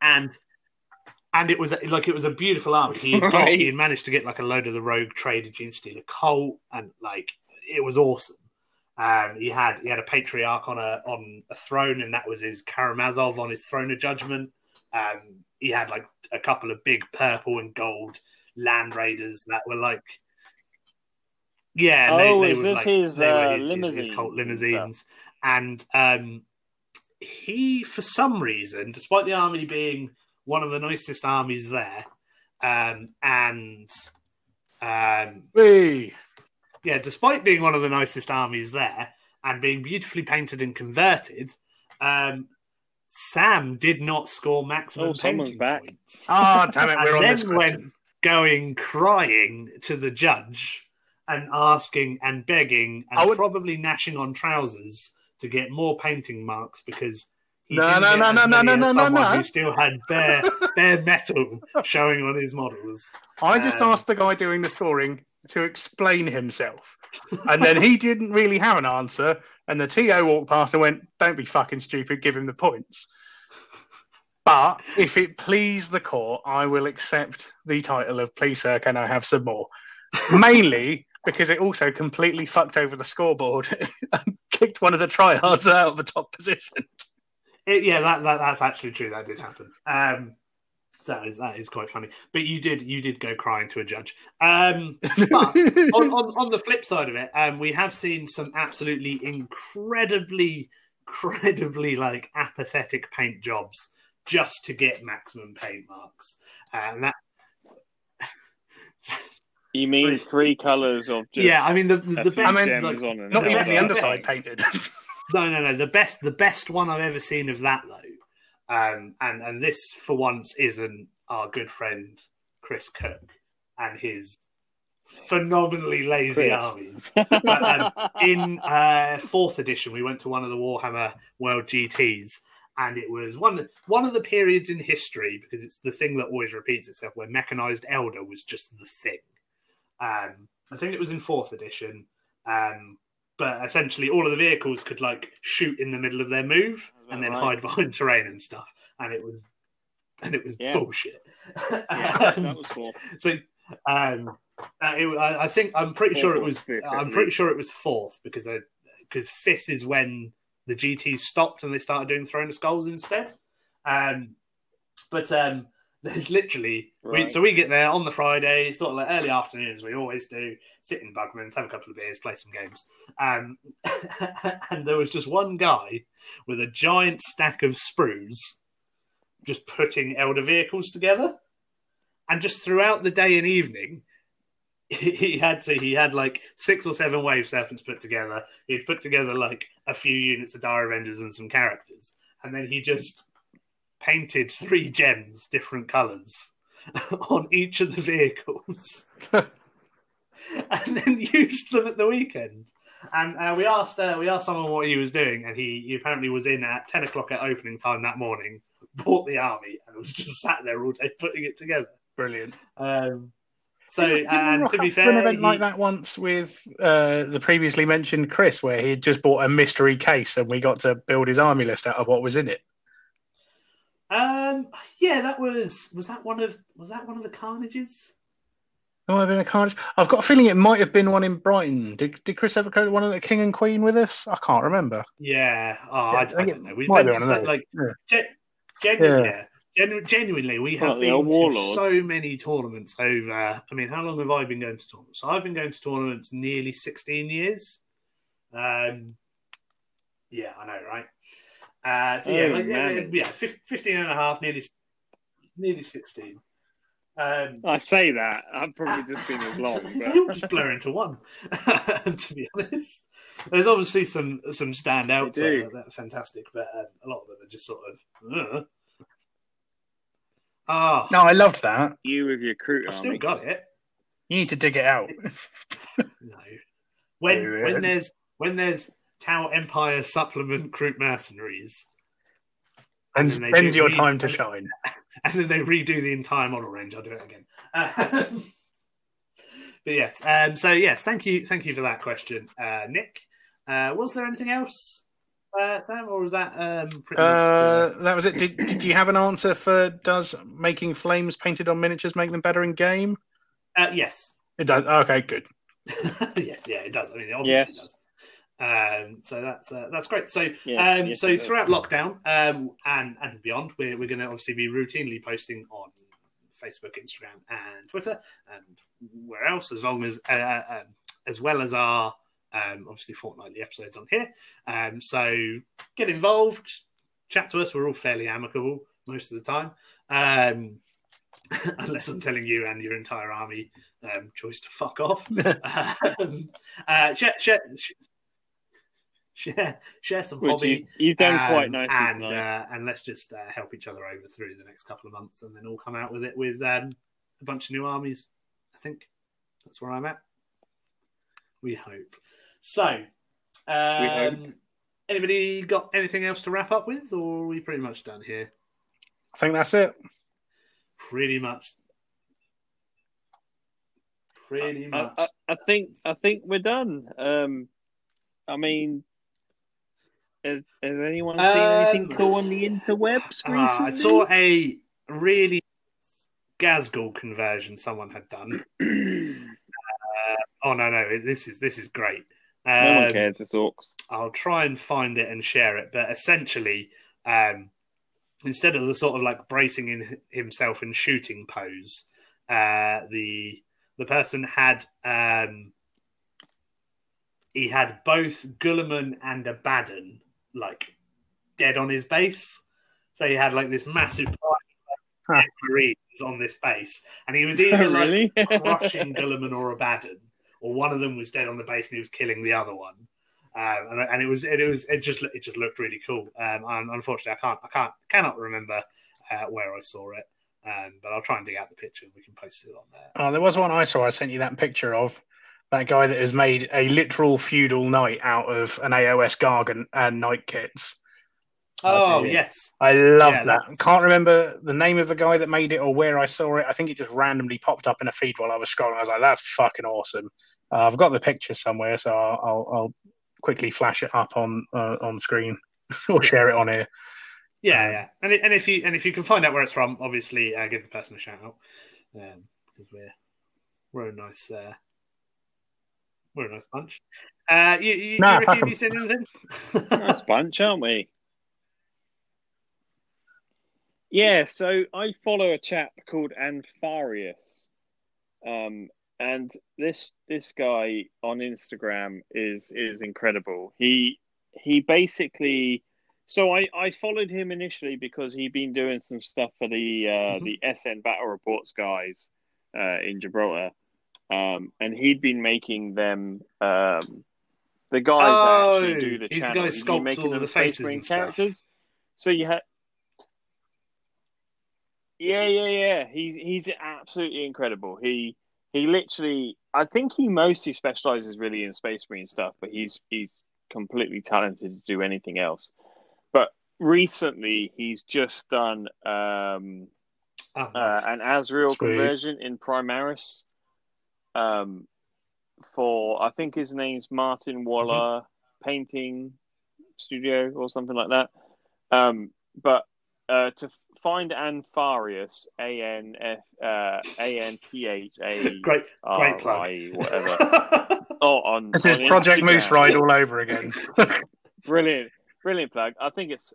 and and it was like it was a beautiful army. He had, got, he managed to get like a load of the Rogue Trader Gene Stealer Cult, and like it was awesome. Um, he had he had a patriarch on a on a throne, and that was his Karamazov on his throne of judgment. Um, he had like a couple of big purple and gold land raiders that were like, yeah, Oh, they, is were this like, his, they were uh, his, his, his cult limousines, and um, he, for some reason, despite the army being one of the nicest armies there, um, and um, Whee! yeah, despite being one of the nicest armies there and being beautifully painted and converted, um, Sam did not score maximum Oh, painting back. points. Ah, damn it, And we're on then this went going crying to the judge and asking and begging and would- probably gnashing on trousers to get more painting marks because he No, didn't no, get no, no, no, no, no, no, someone no. who still had bare bare metal showing on his models. I just Um, asked the guy doing the scoring to explain himself. And then he didn't really have an answer. And the TO walked past and went, Don't be fucking stupid, give him the points. But if it please the court, I will accept the title of Please, sir, can I have some more? Mainly because it also completely fucked over the scoreboard and kicked one of the tryhards out of the top position. It, yeah, that, that that's actually true. That did happen. Um, so that is that is quite funny. But you did you did go crying to a judge. Um, but on, on on the flip side of it, um, we have seen some absolutely incredibly, incredibly like apathetic paint jobs just to get maximum paint marks, and that. You mean three colours of just yeah, I mean the the, the best. I mean, like, on Not even the the underside painted. No, no, no. The best, the best one I've ever seen of that though, um, and and this for once isn't our good friend Chris Cook and his phenomenally lazy Chris. armies. But, um, in uh, fourth edition, we went to one of the Warhammer World GTS, and it was one one of the periods in history because it's the thing that always repeats itself, where mechanized Eldar was just the thing. Um, I think it was in fourth edition. Um, but essentially all of the vehicles could like shoot in the middle of their move and then right? hide behind terrain and stuff and it was and it was Yeah. bullshit Yeah, Um, that was cool. so um uh, it, I, I think i'm pretty sure it was fifth, i'm pretty sure it was fourth because because fifth is when the gts stopped and they started doing throne of skulls instead um but um There's literally we, so we get there on the Friday, sort of like early afternoons. We always do sit in Bugman's, have a couple of beers, play some games. Um, and there was just one guy with a giant stack of sprues, just putting Eldar vehicles together. And just throughout the day and evening, he had to he had like six or seven wave serpents put together. He'd put together like a few units of Dire Avengers and some characters, and then he just painted three gems, different colours, on each of the vehicles, and then used them at the weekend. And uh, we asked uh, we asked someone what he was doing, and he, he apparently was in at ten o'clock at opening time that morning. Bought the army and was just sat there all day putting it together. Brilliant. Um, so and to be fair, an event he- like that once with uh, the previously mentioned Chris, where he had just bought a mystery case, and we got to build his army list out of what was in it. Um, yeah, that was was that one of was that one of the carnages? There might have been a carnage. I've got a feeling it might have been one in Brighton. Did, did Chris ever go to one of the King and Queen with us? I can't remember. Yeah. Oh, Yeah, I, I I don't know. We've been to one of so- like Yeah. gen- genuinely, Yeah. yeah. Genu- genuinely, we have Like been to warlords. so many tournaments over. I mean, how long have I been going to tournaments? I've been going to tournaments nearly sixteen years. Um, yeah, I know, right? Uh, so yeah, Oh, like, yeah, yeah, 15 and a half, nearly, nearly sixteen. Um, I say that. I've probably just been as long. they all just But... blur into one. to be honest, there's obviously some some standouts They uh, that are fantastic, but um, a lot of them are just sort of. Uh. Ah, No, I loved that. you with your crew I've still got it. You need to dig it out. No, when when there's when there's Tau Empire supplement Kroot mercenaries, And, then they when's do your read- time to shine? and then they redo the entire model range. I'll do it again. Um, but yes, um, so yes, thank you, thank you for that question, uh, Nick. Uh, was there anything else, uh, Sam, or was that um, pretty Uh, much? that was it. Did, did you have an answer for does making flames painted on miniatures make them better in game? Uh, yes, It does. Okay, good. yes, yeah, it does. I mean, it obviously Yes. does. Um, so that's uh, that's great. So Yeah, um, yes, so throughout lockdown um, and and beyond, we're we're going to obviously be routinely posting on Facebook, Instagram, and Twitter, and where else, as long as uh, uh, um, as well as our um, obviously fortnightly episodes on here. Um, so get involved, chat to us. We're all fairly amicable most of the time, um, unless I'm telling you and your entire army um, choice to fuck off. um, uh, share, share, share, share some Which hobby. you, you've done quite Um, nicely and uh, and let's just uh, help each other over through the next couple of months, and then all come out with it with um, a bunch of new armies. I think that's where I'm at. We hope. So, um, hope. anybody got anything else to wrap up with, or are we pretty much done here? I think that's it. Pretty much. Pretty I, much. I, I think I think we're done. Um, I mean, has, has anyone seen anything Um, cool on the interwebs recently? Ah, I saw a really Ghazghkull conversion someone had done. Oh no, no, this is this is great. no Um, one cares. It's orcs. I'll try and find it and share it, but essentially, um, instead of the sort of like bracing in himself in shooting pose, uh, the the person had um, he had both Guilliman and Abaddon like dead on his base, so he had like this massive pile of marines on this base, and he was either like really? crushing Guilliman or Abaddon, or one of them was dead on the base and he was killing the other one. Um, and, and it was it was it just it just looked really cool. Um, and unfortunately, I can't I can't cannot remember uh, where I saw it. Um, but I'll try and dig out the picture and we can post it on there. Oh, there was one I saw. I sent you that picture of that guy that has made a literal feudal knight out of an AOS Gargant and knight kits. Oh Okay. yes, I love Yeah, that. that's- Can't remember the name of the guy that made it or where I saw it. I think it just randomly popped up in a feed while I was scrolling. I was like, "That's fucking awesome." Uh, I've got the picture somewhere, so I'll, I'll, I'll quickly flash it up on uh, on screen or share it on here. yeah, Um, yeah. And it, and if you and if you can find out where it's from, obviously uh, give the person a shout out um, because we're we're a nice uh, we're a nice bunch. Uh, you, you, Nah, you, Ricky, fuck have 'em. you said anything? nice bunch, aren't we? Yeah, so I follow a chap called Anfarius, um, and this this guy on Instagram is is incredible. He he basically, so I I followed him initially because he'd been doing some stuff for the uh, Mhm. the SN Battle Reports guys uh, in Gibraltar, um, and he'd been making them. Um, the guys that actually Oh, do the he's the channel, guy been making all them the Space Marine and stuff. characters. So you had yeah, yeah, yeah. He's he's absolutely incredible. He he literally I think he mostly specializes really in space marine stuff, but he's he's completely talented to do anything else. But recently he's just done um Oh, uh, an Azrael Sweet. conversion in Primaris um for I think his name's Martin Waller Painting Studio or something like that. Um but uh, to find Anfarius, A N F uh, A N T H A great, R great plug. I whatever. Oh, on This is on Project Instagram. Moose Ride all over again. Brilliant, brilliant plug. I think it's,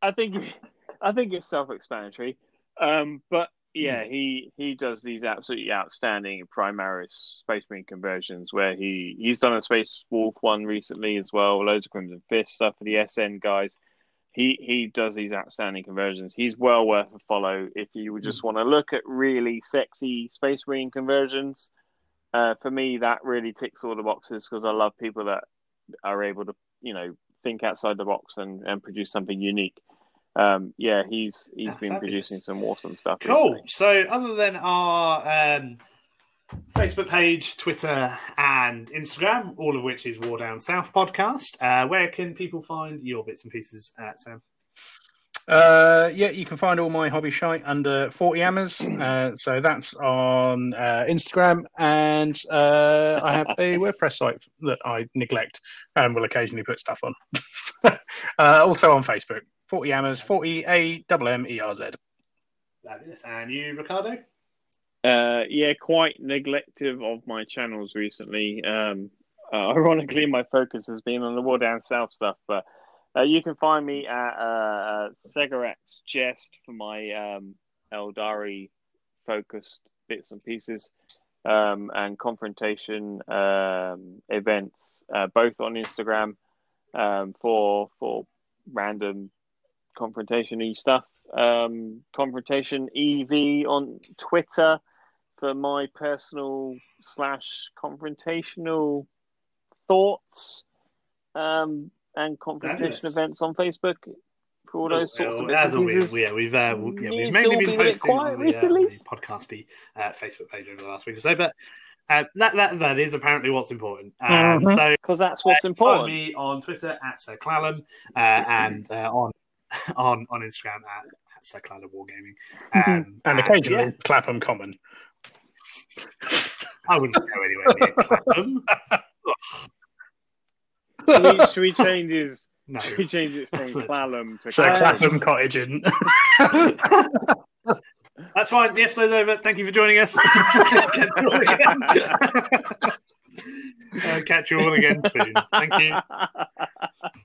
I think, I think it's self-explanatory. Um, but yeah, he he does these absolutely outstanding Primaris Space Marine conversions where he he's done a Space Wolf one recently as well. Loads of Crimson Fist stuff for the SN guys. He he does these outstanding conversions. He's well worth a follow if you would just want to look at really sexy Space Marine conversions. Uh, for me, that really ticks all the boxes because I love people that are able to, you know, think outside the box and, and produce something unique. Um, yeah, he's he's Ah, been fabulous. producing some awesome stuff. Cool. So, other than our um, Facebook page, Twitter, and Instagram, all of which is War Down South podcast, uh, where can people find your bits and pieces at Sam? Uh, yeah, you can find all my hobby shite under 40 Hammers. Uh, so that's on uh, Instagram, and uh, I have a WordPress site that I neglect and will occasionally put stuff on. uh, also on Facebook, 40 Hammers, 40 A M M E R Z. Fabulous. And you, Ricardo? Uh, yeah, quite neglective of my channels recently. Um, uh, ironically, my focus has been on the War Down South stuff, but uh, you can find me at uh, Segarex Jest for my um, Eldari focused bits and pieces um, and confrontation um, events, uh, both on Instagram um, for for random confrontation y stuff. Um, confrontation EV on Twitter for my personal slash confrontational thoughts um, and confrontation Fabulous. events on Facebook for all those sorts of Well, bits as always, pieces. yeah, we've uh, we- yeah, we've mainly been been focusing on the, recently. uh, the podcasty uh, Facebook page over the last week or so, but uh, that that that is apparently what's important. Um, Mhm. So Because that's what's Follow important. me on Twitter at Sir Clallam uh, and uh, on on on Instagram at, at Sir Clallam Wargaming. Um, And occasionally yeah, Clapham Common. I wouldn't go anywhere near Clapham. Should we, should we change his? No. Should we change it from Clallam to So Clapham? Clapham Cottage in. That's fine. The episode's over. Thank you for joining us. catch, you all again. Uh, catch you all again soon. Thank you.